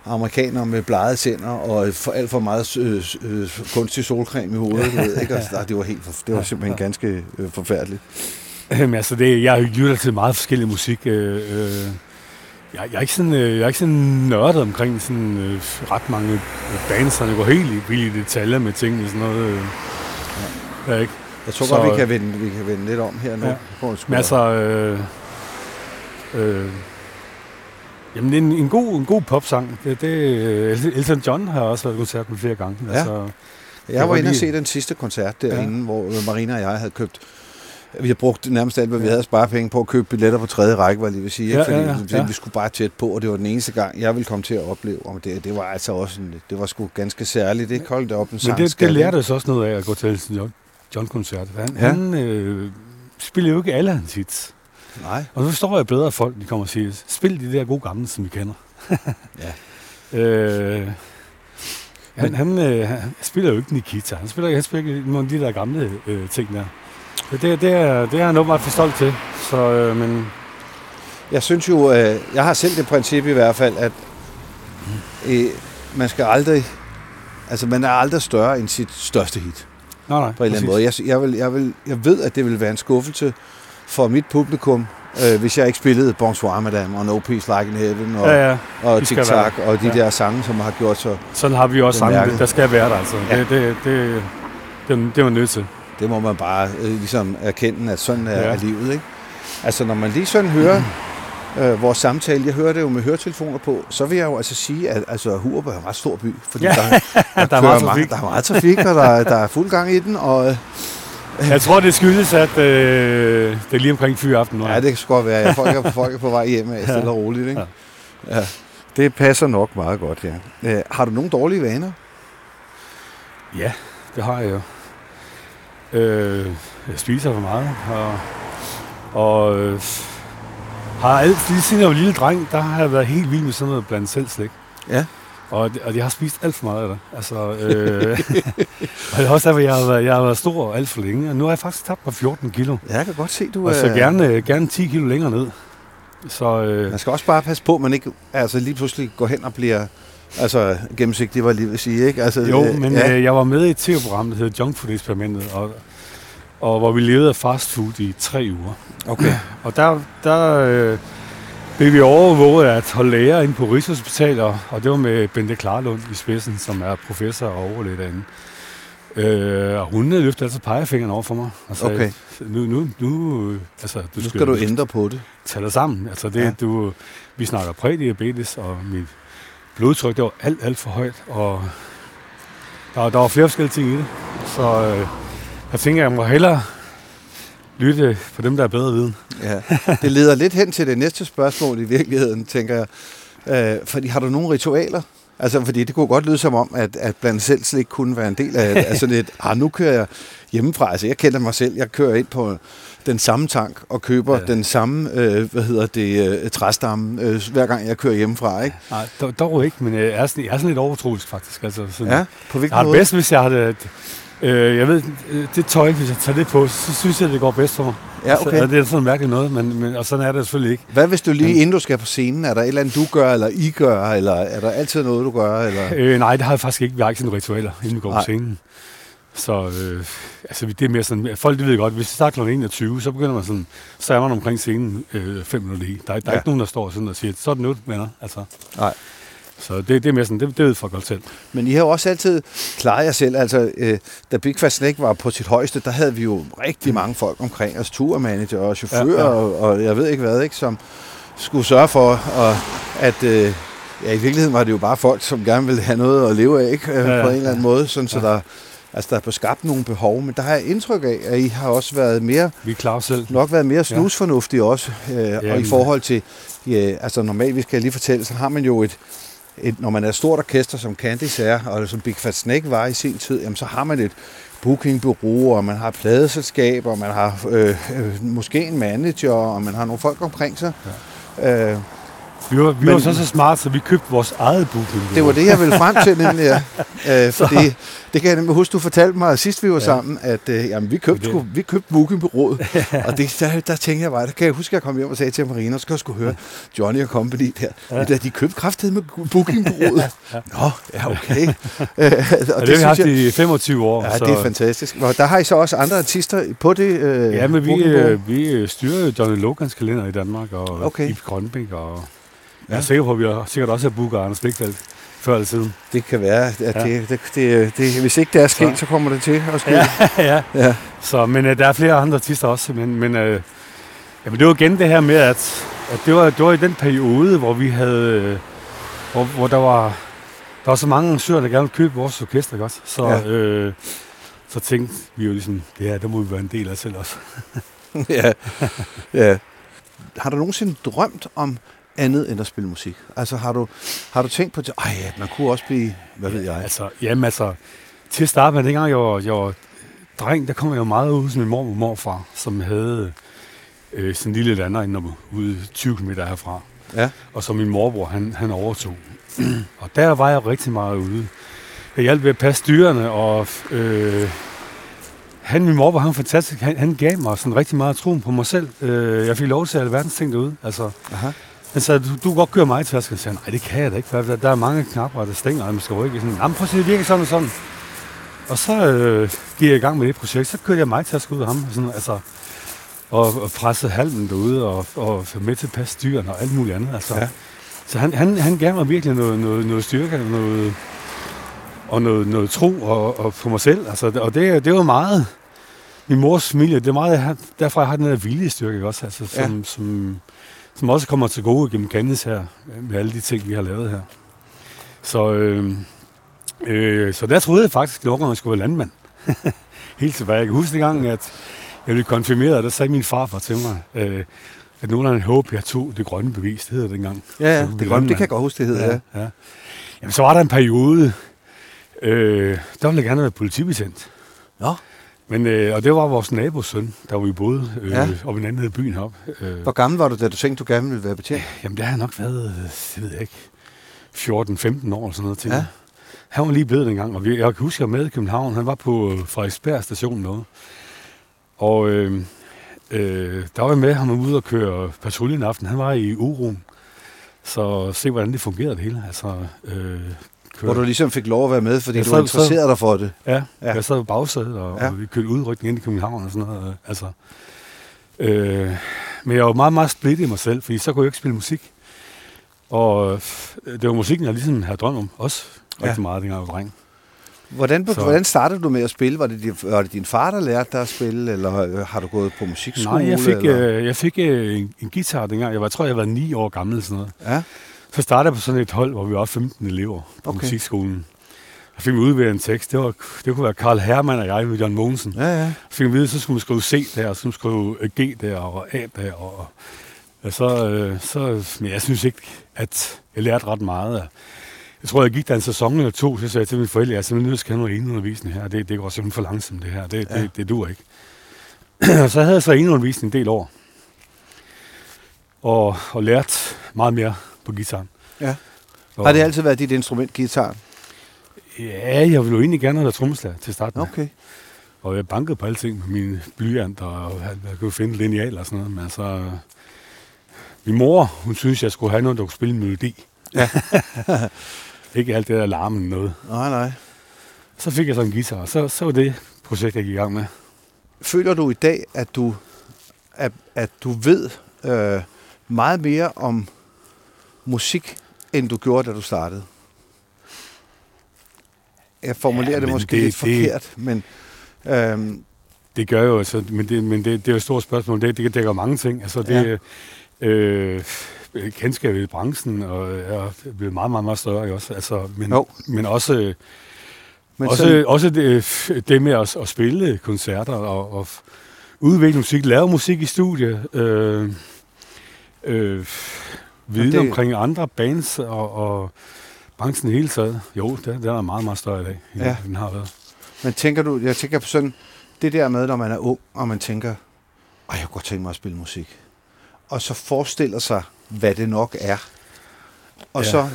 amerikanere med blegede tænder og for, alt for meget øh, øh, kunstig solcreme i hovedet. ved, ikke? Altså, det var helt det var simpelthen ganske øh, forfærdeligt. Jamen, altså, det, jeg lytter til meget forskellig musik. Øh, øh, jeg, jeg, er ikke sådan, øh, jeg er ikke sådan nørdet omkring sådan, øh, ret mange bands, jeg går helt vildt i detaljer med ting og sådan noget. Øh. Ja, ikke? Jeg tror Så- godt, vi kan, vende, vi kan vende lidt om her nu. Ja. Men altså, øh, øh, jamen, det er en, en, god, en god popsang. Det, det, øh, Elton John har også været koncert med flere gange. Ja. Altså, Jeg var inde og se den sidste koncert derinde, ja. hvor øh, Marina og jeg havde købt vi har brugt nærmest alt, hvad vi havde sparet penge på at købe billetter på tredje række, var lige vil sige. Ikke? Ja, Fordi ja, ja, vi skulle bare tæt på, og det var den eneste gang, jeg ville komme til at opleve. Og det, det var altså også en, det var sgu ganske særligt. Det op en men det, det lærte os også noget af at gå til Elton John, John-koncert. Han, Ja. han øh, spiller jo ikke alle hans hits. Nej. Og nu forstår jeg bedre, at folk de kommer og siger, spil de der gode gamle, som vi kender. Ja. øh, han, han, øh, han spiller jo ikke Nikita. Han spiller, han spiller ikke nogle af de der gamle øh, ting der. Det, det, det, er, det er han åbenbart for stolt til. Så, øh, men Jeg synes jo, øh, jeg har selv det princip i hvert fald, at øh, man skal aldrig, altså man er aldrig større end sit største hit. Nej, nej, på en eller anden måde. Jeg, jeg, vil, jeg, vil, jeg ved, at det vil være en skuffelse for mit publikum, øh, hvis jeg ikke spillede Bonsoir Madame og No Peace Like in Heaven og, Ja, ja. og Tic Tac og de ja. der sange, som har gjort så. Sådan har vi også er sange, der skal være der. Altså. Ja. Det, det, det, det, det var nødt til. Det må man bare øh, ligesom erkende, at sådan er, ja. Er livet. Ikke? Altså når man lige sådan hører øh, vores samtale, jeg hører det jo med høretelefoner på, så vil jeg jo altså sige, at altså, Hurup er en ret stor by, fordi Ja. der, der, Der er meget mange- trafik. der er meget trafik, og der, der er fuld gang i den, og øh, Jeg tror, det skyldes, at øh, det er lige omkring fyraften nu. Ja, det kan sgu godt være. Jeg folk er, folk er på vej hjem af, stille og roligt. Ikke? Ja. Ja. Det passer nok meget godt, ja. Øh, har du nogle dårlige vaner? Ja, det har jeg jo. Øh, jeg spiser for meget, og, og øh, har alt, lige siden jeg var lille dreng, der har jeg været helt vild med sådan noget blandt selv slik. Ja. Og, og jeg har spist alt for meget af det. Altså, øh, og det er også derfor, jeg har, været, jeg har været stor alt for længe. Og nu har jeg faktisk tabt mig 14 kilo. Ja, jeg kan godt se, du Og så er... gerne, øh, gerne 10 kilo længere ned. Så øh, Man skal også bare passe på, at man ikke altså, lige pludselig går hen og bliver altså, gennemsigtig, var lige vil sige. Ikke? Altså, Jo, øh, men ja. øh, jeg var med i et tv-program, der hedder Junk Food Eksperimentet, og, og hvor vi levede af fast food i tre uger. Okay. Og der, der øh, blev vi overvåget af et hold læger inde på Rigshospitalet, og, det var med Bente Klarlund i spidsen, som er professor og overlæge derinde. Øh, og hun løftede altså pegefingeren over for mig og sagde, Okay. nu, nu, nu, altså, du Nu skal du ændre på det. tage dig sammen. Altså det, ja. du, vi snakker prædiabetes, og mit blodtryk, det var alt, alt for højt, og der, der var flere forskellige ting i det. Så øh, jeg tænker, jeg må hellere lytte på dem, der er bedre viden. Ja. Det leder lidt hen til det næste spørgsmål i virkeligheden, tænker jeg. Øh, fordi har du nogle ritualer? Altså, fordi det kunne godt lyde som om, at, at blandt selv slik kunne være en del af, af sådan et, ah, nu kører jeg hjemmefra. Altså, jeg kender mig selv. Jeg kører ind på den samme tank og køber ja. Den samme, øh, hvad hedder det, øh, træstamme, øh, hver gang jeg kører hjemmefra, ikke? Nej, dog, dog ikke, men jeg er sådan, jeg er sådan lidt overtroisk faktisk. Altså, sådan, Ja, på hvilken Jeg har det bedst, hvis jeg har det... Øh, jeg ved, øh, det tøj, hvis jeg tager det på, så synes jeg, det går bedst for mig. Ja, Så, okay. og det er sådan mærkeligt noget, men, men, og sådan er det selvfølgelig ikke. Hvad hvis du lige, inden du skal på scenen, er der et eller andet, du gør, eller I gør, eller er der altid noget, du gør? Eller? Øh, nej, det har jeg faktisk ikke. Vi har ikke sådan ritualer, inden vi går Nej. på scenen. Så øh, altså, det er mere sådan, folk de ved godt, hvis det starter kl. 21, så begynder man sådan, så er man omkring scenen øh, fem minutter i. Der, er- der er Ja. ikke nogen, der står sådan og siger, så er det nu, venner. Altså, Nej. Så det, det er mere sådan, det, det ved folk godt selv. Men I har jo også altid klaret jer selv. Altså, øh, da Big Fat Snake var på sit højeste, der havde vi jo rigtig mange folk omkring os. Turmanager og chauffører Ja, ja, ja. ja. Og, og jeg ved ikke hvad, ikke, som skulle sørge for, og, at øh, ja, i virkeligheden var det jo bare folk, som gerne ville have noget at leve af, ikke? Øh, Ja, ja, på en eller anden ja. måde. Sådan, så der, altså, der er på skabt nogle behov. Men der har jeg indtryk af, at I har også været mere Vi klarer selv. nok været mere snusfornuftige også. Øh, og i forhold til, ja, altså normalt, vi skal lige fortælle, så har man jo et, et, når man er et stort orkester, som Candice er, og som Big Fat Snake var i sin tid, jamen, så har man et bookingbureau, og man har et pladeselskab, og man har øh, øh, måske en manager, og man har nogle folk omkring sig. Ja. Øh, Vi var, vi Men- var så så smart, så vi købte vores eget booking. Det var det, jeg ville frem til, nemlig. Ja. Øh, fordi, det kan jeg nemlig huske, du fortalte mig sidst, vi var ja. sammen, at øh, jamen, vi købte, Det- sgu, vi købte bookingbureauet. og det, der, der tænkte jeg bare, der kan jeg huske, at jeg kom hjem og sagde til Marina, så skal jeg sgu høre Johnny og Company der. Ja. der de købte kraftet med bookingbureauet. Nå, ja, okay. Øh, og Og det, har vi haft i 25 år. Ja, så, det er fantastisk. Og der har I så også andre artister på det øh, Ja, men vi, øh, vi øh, styrer jo Johnny Logans kalender i Danmark, og Okay. okay. Ib Grønbæk, og jeg er sikker på, at vi har sikkert også har booket Anders Blikfeldt før eller siden. Det kan være, at Ja. det, det, det, det, hvis ikke det er sket, så, så kommer det til at ske. Ja, ja. ja. Så, men øh, der er flere andre artister også, men, men øh, jamen, det var igen det her med, at, at det, var, det var i den periode, hvor vi havde, øh, hvor, hvor der var, der var så mange arrangører, der gerne ville købe vores orkester, ikke også? Så, Ja. øh, så tænkte vi jo ligesom, det her, der må vi være en del af selv også. ja. ja. Har du nogensinde drømt om andet end at spille musik? Altså har du, har du tænkt på, at ej, ja, man kunne også blive, hvad ved jeg? Altså, jamen altså, til at starte med, dengang jeg var, jeg var dreng, der kom jeg jo meget ud hos min mor og morfar, som havde øh, sådan en lille lander ude 20 km herfra. Ja. Og så min morbror, han, han overtog. og der var jeg rigtig meget ude. Jeg hjalp ved at passe dyrene, og øh, han, min morbror, han var fantastisk. Han, han gav mig sådan rigtig meget troen på mig selv. Øh, jeg fik lov til alverdens ting derude. Altså, Aha. Han sagde, du, du kan godt køre mig til Jeg sagde, nej, det kan jeg da ikke. for Der, der er mange knapper, og der stænger, og man skal rykke. Sådan, Jamen, prøv at se, det virker sådan og sådan. Og så øh, gik jeg i gang med det projekt. Så kørte jeg mig til ud af ham. Sådan, altså, og, og pressede halmen derude, og, og med til passe dyrene og alt muligt andet. Altså. Ja. Så han, han, han gav mig virkelig noget, noget, noget styrke og noget, og noget, noget tro og, og på mig selv. Altså, og det, det var meget min mors familie. Det er meget derfra, jeg har den der viljestyrke også, altså, som, ja. som, som også kommer til gode gennem Candice her, med alle de ting, vi har lavet her. Så, øh, øh, så der troede jeg faktisk, at jeg skulle være landmand. Helt tilbage. Jeg kan huske dengang, at jeg blev konfirmeret, og der sagde min farfar til mig, øh, at nogen af håb, jeg tog det grønne bevis, det hedder det dengang. Ja, ja, det, grønne, det landmand. kan jeg godt huske, det hedder. Ja. Ja, ja. Jamen, så var der en periode, øh, der ville jeg gerne være politibetjent. Nå. Men, øh, og det var vores nabosøn, der var vi boede øh, Ja. oppe i den anden byen heroppe. Øh, Hvor gammel var du, da du tænkte, du gerne ville være betjent? jamen, det har nok været, øh, det ved jeg ikke, 14-15 år eller sådan noget til. Ja. Han var lige blevet dengang, og vi, jeg kan huske, at jeg var med i København. Han var på øh, Frederiksberg station noget. Og øh, øh, der var jeg med ham ude og køre patrulje en aften. Han var i uroen. Så se, hvordan det fungerede det hele. Altså, øh, Hvor du ligesom fik lov at være med, fordi Jeg du sad- interesserede dig for det. Ja, Ja. jeg sad på bagsædet, og, Ja. og vi kørte udrykning ind i København og sådan noget. Altså, øh, men jeg var meget, meget splittet i mig selv, fordi så kunne jeg ikke spille musik. Og øh, det var musikken, jeg ligesom havde drømt om, også Ja. rigtig meget, dengang jeg var dreng. Hvordan, Så- hvordan startede du med at spille? Var det, din, var det din far, der lærte dig at spille, eller øh, har du gået på musikskole? Nej, jeg fik, eller? øh, jeg fik øh, en, en guitar dengang. Jeg, var, jeg tror, jeg var ni år gammel sådan noget. Ja, Så startede jeg på sådan et hold, hvor vi var 15 elever på Okay. musikskolen. Jeg fik udværet en tekst. Det, var, det kunne være Karl Hermann og jeg med John Mogensen. ja, ja. Jeg fik at vide, så skulle man skrive C der, og så skulle man skrive øh, G der, og A der, og, og så, øh, så, men jeg synes ikke, at jeg lærte ret meget. Jeg tror, jeg gik der en sæson eller to, så sagde jeg til mine forældre, jeg er simpelthen nødt til at have noget eneundervisning her. Det, det går simpelthen for langsomt, det her. Det, Ja. ja. det, det dur ikke. Og så havde jeg så eneundervisning en del år. Og, og lært meget mere på gitaren. Ja. Og, Har det altid været dit instrument, guitar? Ja, jeg ville jo egentlig gerne have været trommeslager til starten. Okay. Og jeg bankede på alting med mine blyanter, og jeg, kunne finde lineal og sådan noget. Men altså, min mor, hun synes, jeg skulle have noget, der kunne spille en melodi. Ja. ikke alt det der larmen noget. Nej, nej. Så fik jeg så en guitar, og så, så var det projekt, jeg gik i gang med. Føler du i dag, at du, at, at du ved øh, meget mere om musik, end du gjorde, da du startede? Jeg formulerer Ja, det måske det- lidt det- forkert, men øhm, Det gør jo, altså, men, det, men det, det er jo et stort spørgsmål. Det, det dækker mange ting. Altså, det, ja. øh, kendskabet i branchen og er blevet meget, meget, meget større. Også? Altså, men, Jo. men også, men men også, sådan, også det, det med at, at spille koncerter og, og udvikle musik, lave musik i studiet, øh, øh, vide det- omkring andre bands og, og branchen i hele taget. Jo, det, det er meget, meget større i dag, end Ja. den har været. men tænker du, jeg tænker på sådan, det der med, når man er ung, og man tænker, Ej, jeg kunne godt tænke mig at spille musik. Og så forestiller sig, hvad det nok er. og Ja. så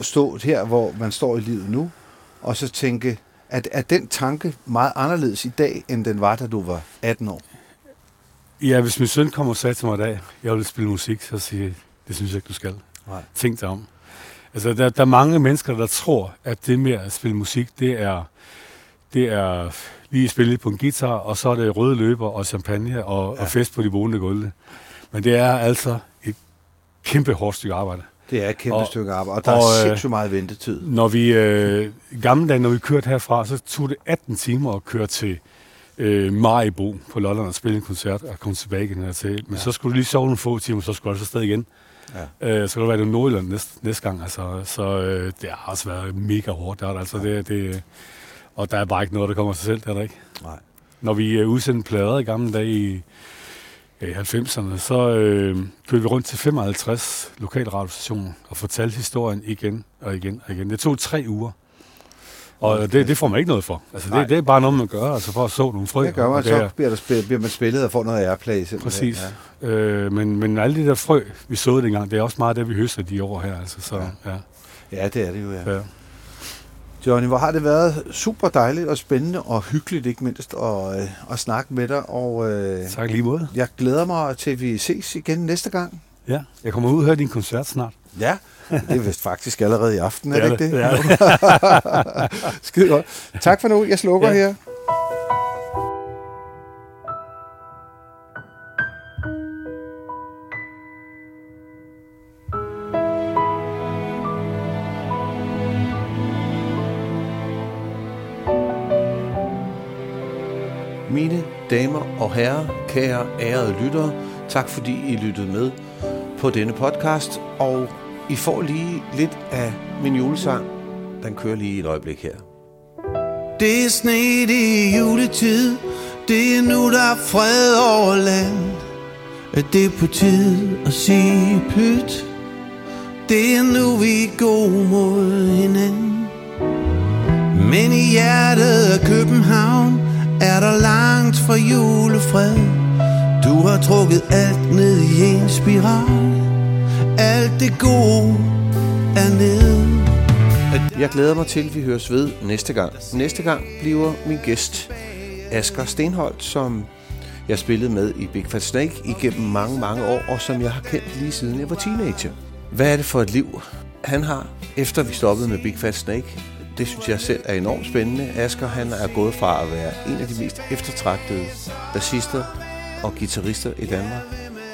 stå her, hvor man står i livet nu, og så tænke, at er den tanke meget anderledes i dag, end den var, da du var 18 år? Ja, hvis min søn kommer og sagde til mig i dag, jeg vil spille musik, så siger jeg, det synes jeg ikke, du skal. Nej. Tænk dig om. Altså, der, der er mange mennesker, der tror, at det med at spille musik, det er, det er lige spille lidt på en guitar, og så er det røde løber og champagne og, ja. og fest på de bonede gulve. Men det er altså et kæmpe hårdt stykke arbejde. Det er et kæmpe Og- stykke arbejde, og der og, er øh, sindssygt meget ventetid. Når vi, øh, gamle dage, når vi kørte herfra, så tog det 18 timer at køre til øh, Maribo på Lolland og spille en koncert og komme tilbage igen hertil. Men ja. så skulle du lige sove nogle få timer, så skulle du altså afsted igen. Ja. Øh, så kunne det være, det var Nordjylland næste, næste gang. Altså, så øh, det har også været mega hårdt. Der, altså, det, det, og der er bare ikke noget, der kommer af sig selv, det er der ikke. Nej. Når vi øh, udsendte plader i gamle dage i øh, 90'erne, så øh, kørte vi rundt til 55 lokalradiostationer og fortalte historien igen og igen og igen. Det tog tre uger. Og det, det får man ikke noget for. Altså, det, det er bare noget, man gør, altså for at så nogle frø. Det gør og man, så bliver, der spillet, bliver man spillet og får noget airplay. simpelthen. Præcis. Ja. Øh, men, men alle de der frø, vi såede dengang, det er også meget det, vi høster de år her. Altså, så, Ja. ja. ja, det er det jo, ja. Ja. Johnny, hvor har det været super dejligt og spændende og hyggeligt, ikke mindst, at, øh, at snakke med dig. Og øh, Tak lige måde. jeg glæder mig til, at vi ses igen næste gang. Ja. Jeg kommer ud og hører din koncert snart. Ja, det er vist faktisk allerede i aften, er det, ikke det? det? er det. Skide godt. Tak for nu. Jeg slukker ja. Ja. her. Mine damer og herrer, kære ærede lyttere, tak fordi I lyttede med på denne podcast, og i får lige lidt af min julesang. Den kører lige et øjeblik her. Det er sne, det er juletid. Det er nu, der er fred over land. At det på tide at sige pyt. Det er nu, vi går mod hinanden. Men i hjertet af København Er der langt fra julefred. Du har trukket alt ned i en spiral. Alt det gode er nede Jeg glæder mig til, at vi høres ved næste gang. Næste gang bliver min gæst Asger Stenholt, som jeg spillede med i Big Fat Snake igennem mange, mange år, og som jeg har kendt lige siden jeg var teenager. Hvad er det for et liv, han har, efter vi stoppede med Big Fat Snake? Det synes jeg selv er enormt spændende. Asger han er gået fra at være en af de mest eftertragtede bassister og guitarister i Danmark,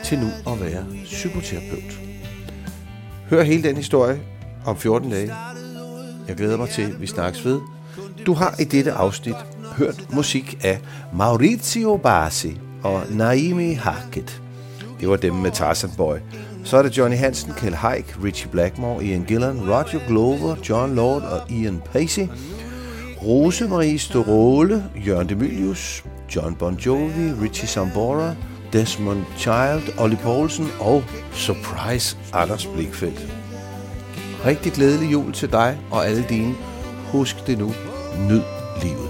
til nu at være psykoterapeut. Hør hele den historie om 14 dage. Jeg glæder mig til, at vi snakkes ved. Du har i dette afsnit hørt musik af Maurizio Barsi og Naimi Hackett. Det var dem med Tarzan Boy. Så er det Johnny Hansen, Kjell Haik, Richie Blackmore, Ian Gillan, Roger Glover, John Lord og Ian Pacey. Rosemarie Storole, Jørgen Demilius, John Bon Jovi, Richie Sambora, Desmond Child, Olli Poulsen og Surprise Anders Blikfeldt. Rigtig glædelig jul til dig og alle dine. Husk det nu. Nyd livet.